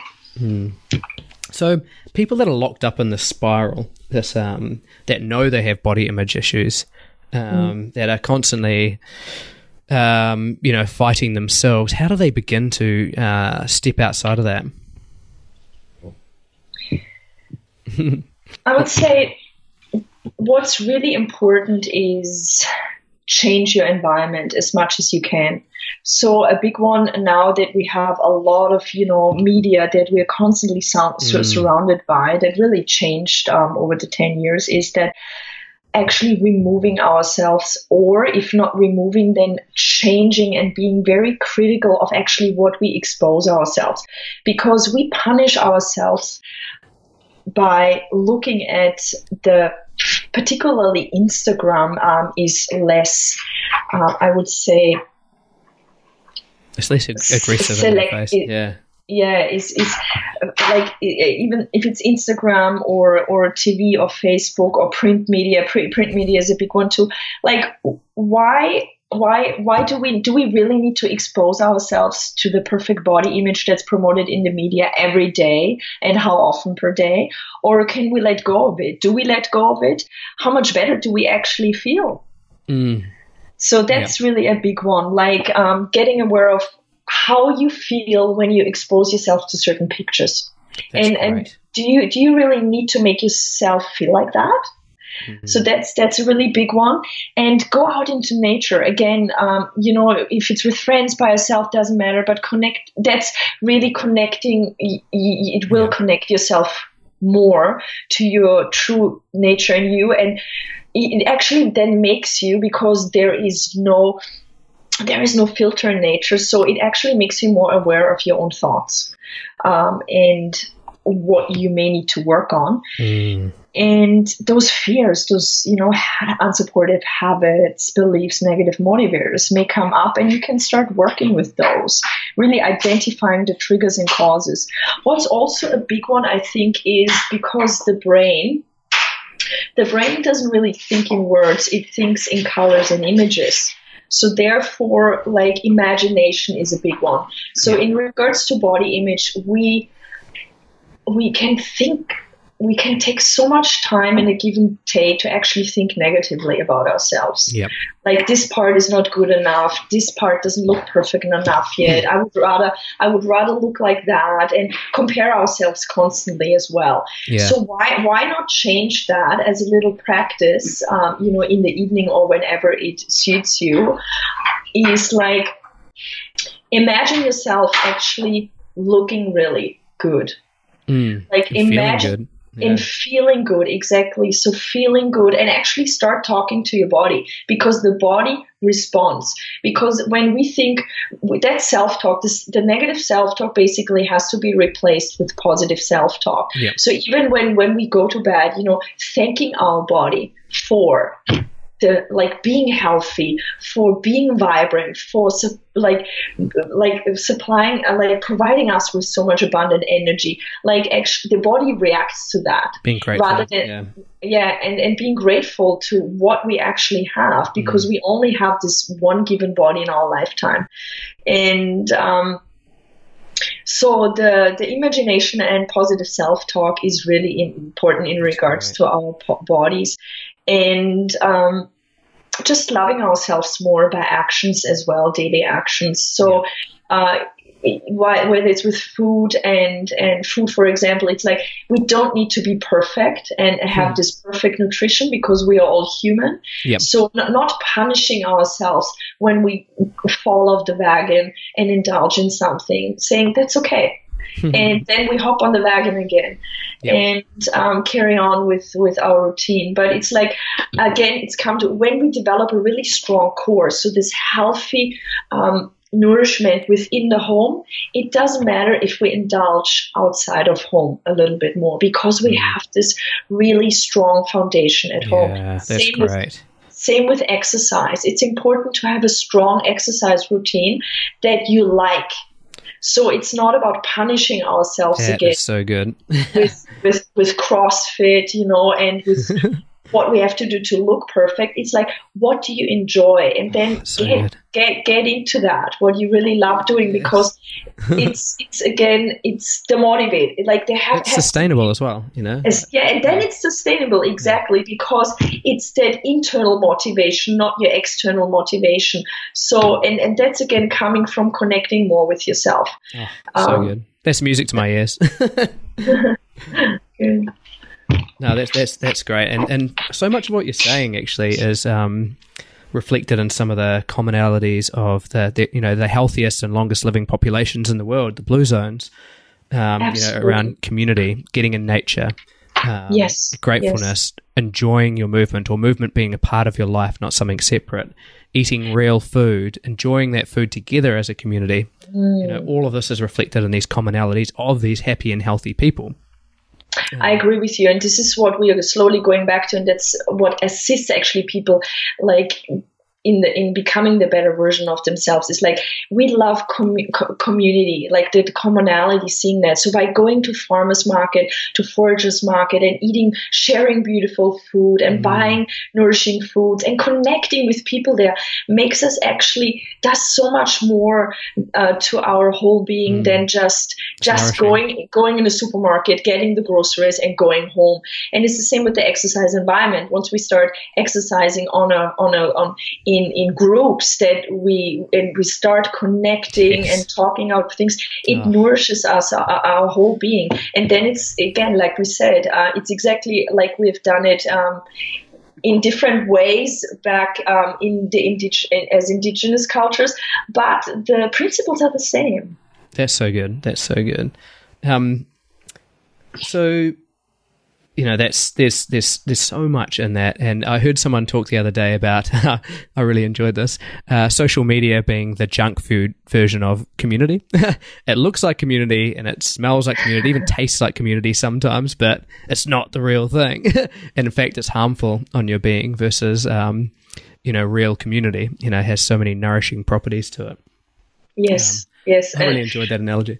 So people that are locked up in this spiral, this um, that know they have body image issues, um, that are constantly, um, you know, fighting themselves. How do they begin to uh, step outside of that? I would say what's really important is change your environment as much as you can. So a big one now that we have a lot of you know media that we're constantly sound, sur- surrounded by that really changed um, over the ten years is that actually removing ourselves or if not removing then changing and being very critical of actually what we expose ourselves because we punish ourselves by looking at the particularly Instagram um, is less, uh, I would say, It's less aggressive Select- face. Yeah. Yeah it's, is like even if it's instagram or or tv or facebook or print media print media is a big one too. Like why why why do we do we really need to expose ourselves to the perfect body image that's promoted in the media every day and how often per day? Or can we let go of it? Do we let go of it? How much better do we actually feel? Mm. so that's yeah. really a big one. Like um, getting aware of how you feel when you expose yourself to certain pictures that's and and do you do you really need to make yourself feel like that Mm-hmm. So that's that's a really big one. And go out into nature again. Um, you know, if it's with friends, by yourself, doesn't matter. But connect. That's really connecting. It will yeah. connect yourself more to your true nature and you, and it actually then makes you because there is no there is no filter in nature, so it actually makes you more aware of your own thoughts um, and what you may need to work on. Mm. And those fears those you know unsupportive habits beliefs negative motivators may come up and you can start working with those really identifying the triggers and causes. What's also a big one i think is because the brain the brain doesn't really think in words it thinks in colors and images so therefore like imagination is a big one. So in regards to body image we we can think we can take so much time in a given day to actually think negatively about ourselves. Yep. Like this part is not good enough. This part doesn't look perfect enough yet. I would rather I would rather look like that and compare ourselves constantly as well. Yeah. So why why not change that as a little practice? Um, you know, in the evening or whenever it suits you, is like imagine yourself actually looking really good. Mm, like imagine yeah. in feeling good exactly so feeling good and actually start talking to your body because the body responds because when we think that self-talk this, the negative self-talk basically has to be replaced with positive self-talk yeah. so even when when we go to bed you know thanking our body for the like being healthy, for being vibrant, for su- like like supplying uh, like providing us with so much abundant energy. Like actually, the body reacts to that. Being grateful, rather than yeah, yeah and and being grateful to what we actually have because mm. we only have this one given body in our lifetime, and um, so the the imagination and positive self talk is really important in regards right. to our po- bodies and um, just loving ourselves more by actions as well, daily actions. So, uh, whether it's with food and and food, for example, it's like we don't need to be perfect and have mm. this perfect nutrition because we are all human. Yep. So not, not punishing ourselves when we fall off the wagon and indulge in something, saying that's okay. and then we hop on the wagon again yep. and um, carry on with with our routine but it's like again it's come to when we develop a really strong core so this healthy um, nourishment within the home, it doesn't matter if we indulge outside of home a little bit more because we mm. have this really strong foundation at yeah, home. That's same great. With, same with exercise. It's important to have a strong exercise routine that you like so it's not about punishing ourselves that again. so good. with, with with CrossFit, you know, and with what we have to do to look perfect. It's like, what do you enjoy? And then so get, get, get into that, what you really love doing, because it's, it's again, it's the motivate. Like they have, it's sustainable as well, you know? Yeah. And then it's sustainable. Exactly. Because it's that internal motivation, not your external motivation. So, and, and that's again coming from connecting more with yourself. Oh, so um, good. That's music to my ears. good. No, that's that's that's great, and and so much of what you're saying actually is um, reflected in some of the commonalities of the, the, you know the healthiest and longest living populations in the world, the blue zones. Um, you know, around community, getting in nature, um, yes, gratefulness, yes. enjoying your movement, or movement being a part of your life, not something separate. Eating real food, enjoying that food together as a community. Mm. You know, all of this is reflected in these commonalities of these happy and healthy people. Mm. I agree with you, and this is what we are slowly going back to, and that's what assists actually people like in the in becoming the better version of themselves. Is like we love com- co- community like the, the, commonality seeing that. So by going to farmers market to foragers market and eating sharing beautiful food and mm. buying nourishing foods and connecting with people there makes us actually does so much more uh, to our whole being mm. than just just going going in a supermarket getting the groceries and going home. And it's the same with the exercise environment. Once we start exercising on a on a on in in groups that we and we start connecting yes. and talking out things it oh. nourishes us our, our, whole being and then it's again like we said uh, it's exactly like we've done it um, in different ways back um, in the indig- as indigenous cultures, but the principles are the same. That's so good. That's so good. Um, so you know that's there's there's there's so much in that. And i heard someone talk the other day about i really enjoyed this uh, social media being the junk food version of community. It looks like community and it smells like community even tastes like community sometimes but it's not the real thing. And in fact it's harmful on your being versus um, you know real community you know has so many nourishing properties to it. Yes um, yes i really enjoyed that analogy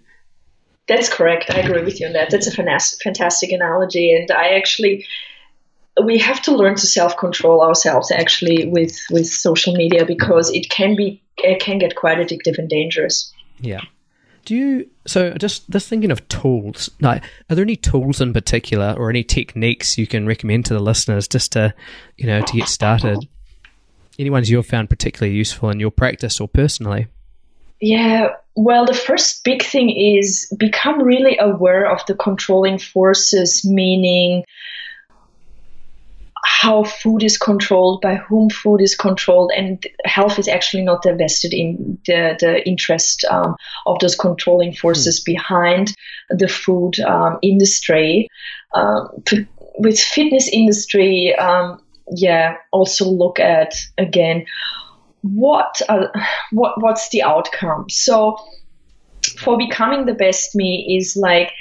that's correct. I agree with you on that. That's a fantastic analogy. And I actually, we have to learn to self control ourselves actually with, with social media because it can be, it can get quite addictive and dangerous. Yeah. Do you, so just, just thinking of tools, like, are there any tools in particular or any techniques you can recommend to the listeners just to, you know, to get started? Any ones you've found particularly useful in your practice or personally? Yeah, well, the first big thing is become really aware of the controlling forces, meaning how food is controlled, by whom food is controlled, and health is actually not invested in the, the interest um, of those controlling forces hmm. behind the food um, industry. Um, with fitness industry, um, yeah, also look at again what uh, what what's the outcome so for becoming the best me is like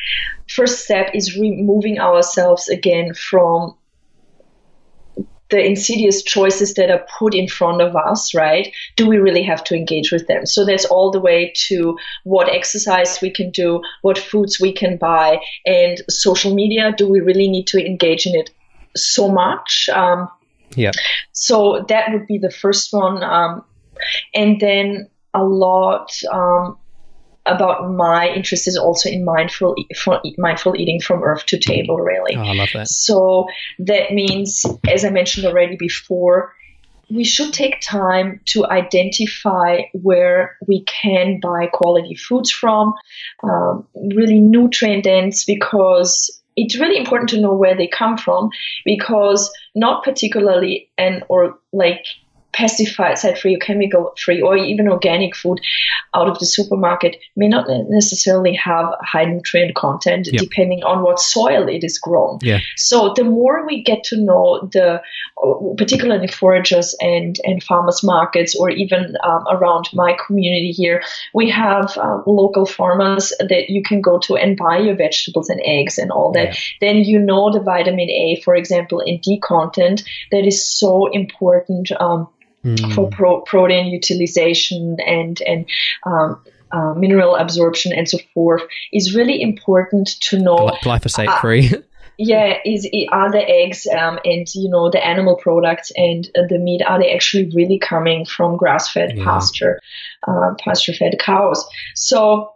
first step is removing ourselves again from the insidious choices that are put in front of us, right? Do we really have to engage with them? So that's all the way to what exercise we can do, what foods we can buy, and social media. Do we really need to engage in it so much? Um, yeah. So that would be the first one. Um, and then a lot um, about my interest is also in mindful mindful eating from earth to table really oh, i love that so that means as i mentioned already before we should take time to identify where we can buy quality foods from um, really nutrient dense because it's really important to know where they come from because not particularly and or like pesticide free or chemical free or even organic food out of the supermarket may not necessarily have high nutrient content yep. depending on what soil it is grown. Yeah. So the more we get to know the, particularly foragers and, and farmers markets or even um, around my community here, we have um, local farmers that you can go to and buy your vegetables and eggs and all that. Yeah. Then you know the vitamin A, for example, in D content that is so important. Um, mm. for pro- protein utilization and and um, uh, mineral absorption and so forth is really important to know. Glyphosate free. Uh, yeah, is are the eggs um, and you know the animal products and uh, the meat are they actually really coming from grass fed yeah. pasture, uh, pasture fed cows? So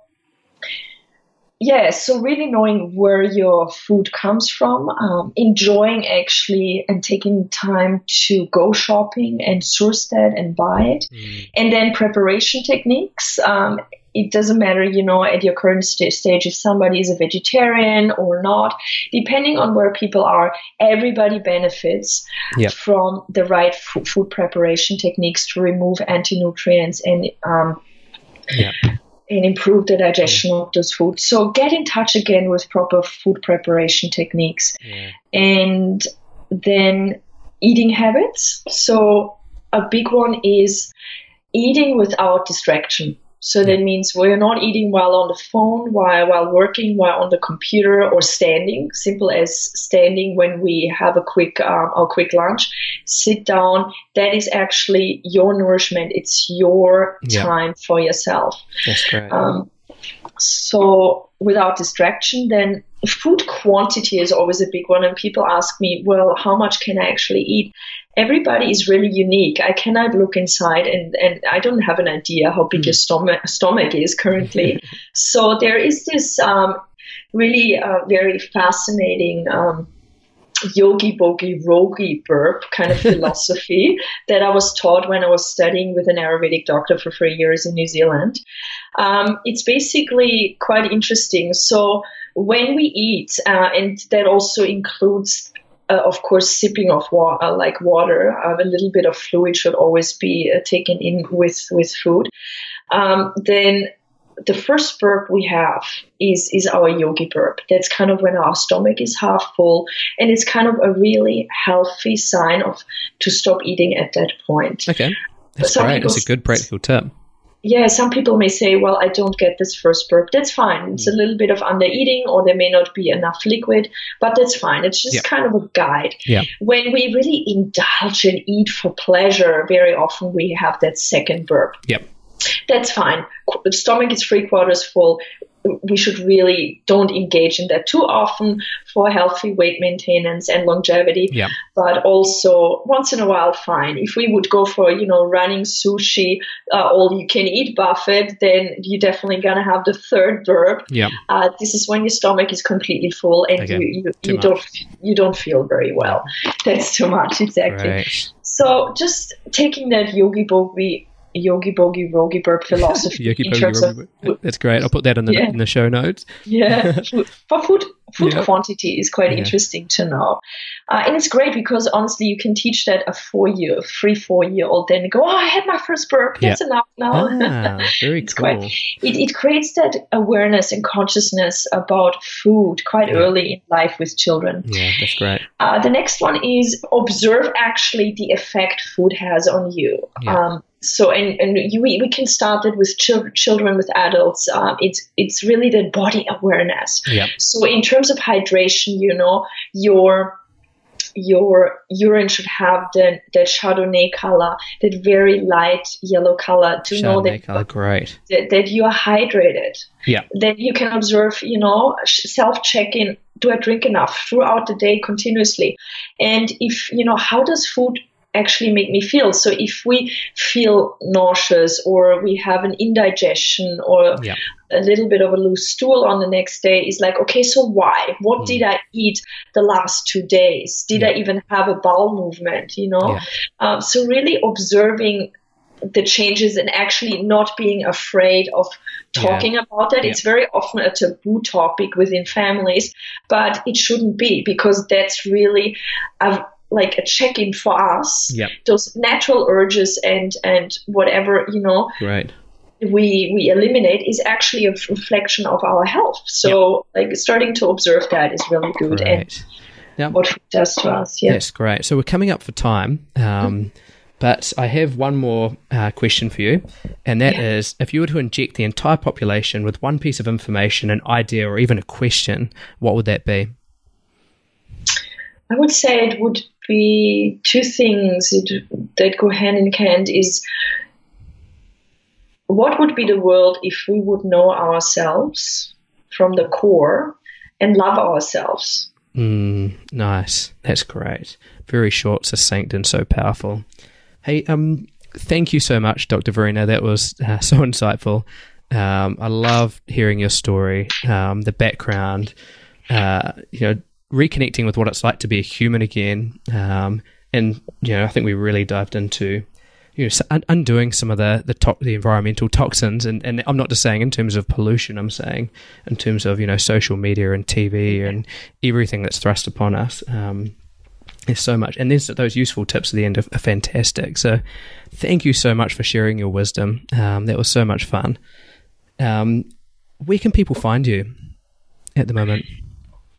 yeah, so really knowing where your food comes from, um, enjoying actually and taking time to go shopping and source that and buy it, mm. and then preparation techniques. Um, it doesn't matter, you know, at your current st- stage if somebody is a vegetarian or not. Depending on where people are, everybody benefits from the right f- food preparation techniques to remove anti nutrients and um, yeah and improve the digestion mm. of those foods. So get in touch again with proper food preparation techniques. Yeah. And then eating habits. So a big one is eating without distraction. So that means we're not eating while on the phone, while while working, while on the computer, or standing. Simple as standing when we have a quick um, a quick lunch. Sit down. That is actually your nourishment. It's your Yeah. time for yourself. That's great. Um, so without distraction, then food quantity is always a big one. And people ask me, well, how much can I actually eat? Everybody is really unique. I cannot look inside and, and I don't have an idea how big your stomach, stomach is currently. so there is this um, really uh, very fascinating um, yogi bogi rogi burp kind of philosophy that I was taught when I was studying with an Ayurvedic doctor for three years in New Zealand. Um, it's basically quite interesting. So when we eat, uh, and that also includes, uh, of course, sipping of water, like water, uh, a little bit of fluid should always be uh, taken in with with food. Um, then the first burp we have is is our yogi burp. That's kind of when our stomach is half full, and it's kind of a really healthy sign of to stop eating at that point. okay. That's some great. It's a good practical tip. Yeah, some people may say, well, I don't get this first burp. That's fine. It's a mm. little bit of under eating, or there may not be enough liquid, but that's fine. It's just kind of a guide. Yeah. When we really indulge and eat for pleasure, very often we have that second burp. Yep. That's fine. The stomach is three quarters full. We should really don't engage in that too often for healthy weight maintenance and longevity Yeah. but also once in a while fine if we would go for you know running sushi uh, all you can eat buffet then you're definitely gonna have the third burp Yeah. uh, this is when your stomach is completely full and Okay. you, you, you don't you don't feel very well that's too much exactly Great. so just taking that yogi bogi yogi bogi rogi burp philosophy Yogi Bogi Rogi- That's great. I'll put that in the Yeah. in the show notes. yeah for food food Yeah. quantity is quite Yeah. interesting to know uh, and it's great because honestly you can teach that a four year three four year old then go oh i had my first burp that's enough now Ah, very It's cool. quite- it, it creates that awareness and consciousness about food quite early in life with children Yeah, that's great. uh, the next one is observe actually the effect food has on you. Um, so, and, and you, we, we can start it with chil- children, with adults. Um, it's it's really the body awareness. Yep. So, in terms of hydration, you know, your your urine should have the, that chardonnay color, that very light yellow color, to know that, color, great. that that you are hydrated Yeah. then you can observe, you know, self check in. Do I drink enough throughout the day continuously? And if, you know, how does food actually make me feel? So if we feel nauseous or we have an indigestion or Yeah. a little bit of a loose stool on the next day, is like, okay, so why? What Mm. did I eat the last two days? Did I even have a bowel movement? You know? Yeah. Um, so really observing the changes and actually not being afraid of talking about that. Yeah. It's very often a taboo topic within families, but it shouldn't be because that's really a, like a check-in for us. Yep. Those natural urges and and whatever you know right we we eliminate is actually a reflection of our health. So like starting to observe that is really good and Great. Now, what it does to us. Yeah. That's great. So we're coming up for time. Um, but I have one more uh, question for you, and that is: if you were to inject the entire population with one piece of information, an idea, or even a question, what would that be? I would say it would be two things that go hand in hand is what would be the world if we would know ourselves from the core and love ourselves? Mm, nice. That's great. Very short, succinct, and so powerful. Hey, um, thank you so much, Dr. Verena. That was uh, so insightful. Um, I love hearing your story, um, the background, uh, you know, reconnecting with what it's like to be a human again. Um, and, you know, I think we really dived into, you know, undoing some of the, the, to- the environmental toxins. And, and I'm not just saying in terms of pollution, I'm saying in terms of, you know, social media and TV and everything that's thrust upon us. Um, there's so much, and there's those useful tips at the end are, are fantastic. So, thank you so much for sharing your wisdom. Um, that was so much fun. Um, where can people find you at the moment?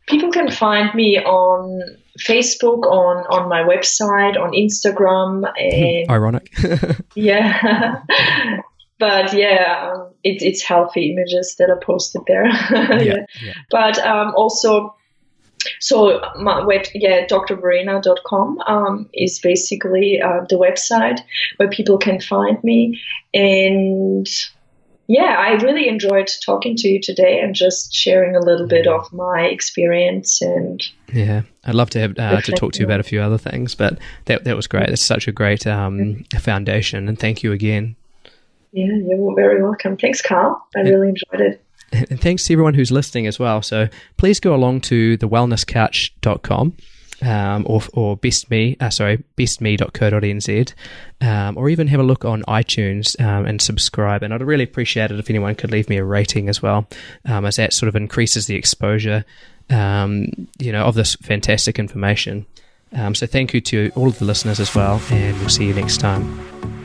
People can find me on Facebook, on, on my website, on Instagram, and Ironic. yeah. but yeah, um, it, it's healthy images that are posted there. yeah, yeah. yeah. But um, also, so my web, yeah, drverena.com um, is basically uh, the website where people can find me. And yeah, I really enjoyed talking to you today and just sharing a little bit of my experience and yeah, I'd love to have uh, to talk to you about a few other things, but that that was great. It's such a great um, foundation, and thank you again. Yeah, you're very welcome. Thanks, Carl. I really enjoyed it. And thanks to everyone who's listening as well. So please go along to thewellnesscouch.com um, or, or bestme, uh, sorry, bestme.co.nz, um, or even have a look on iTunes um, and subscribe. And I'd really appreciate it if anyone could leave me a rating as well, um, as that sort of increases the exposure, um, you know, of this fantastic information. Um, so thank you to all of the listeners as well, and we'll see you next time.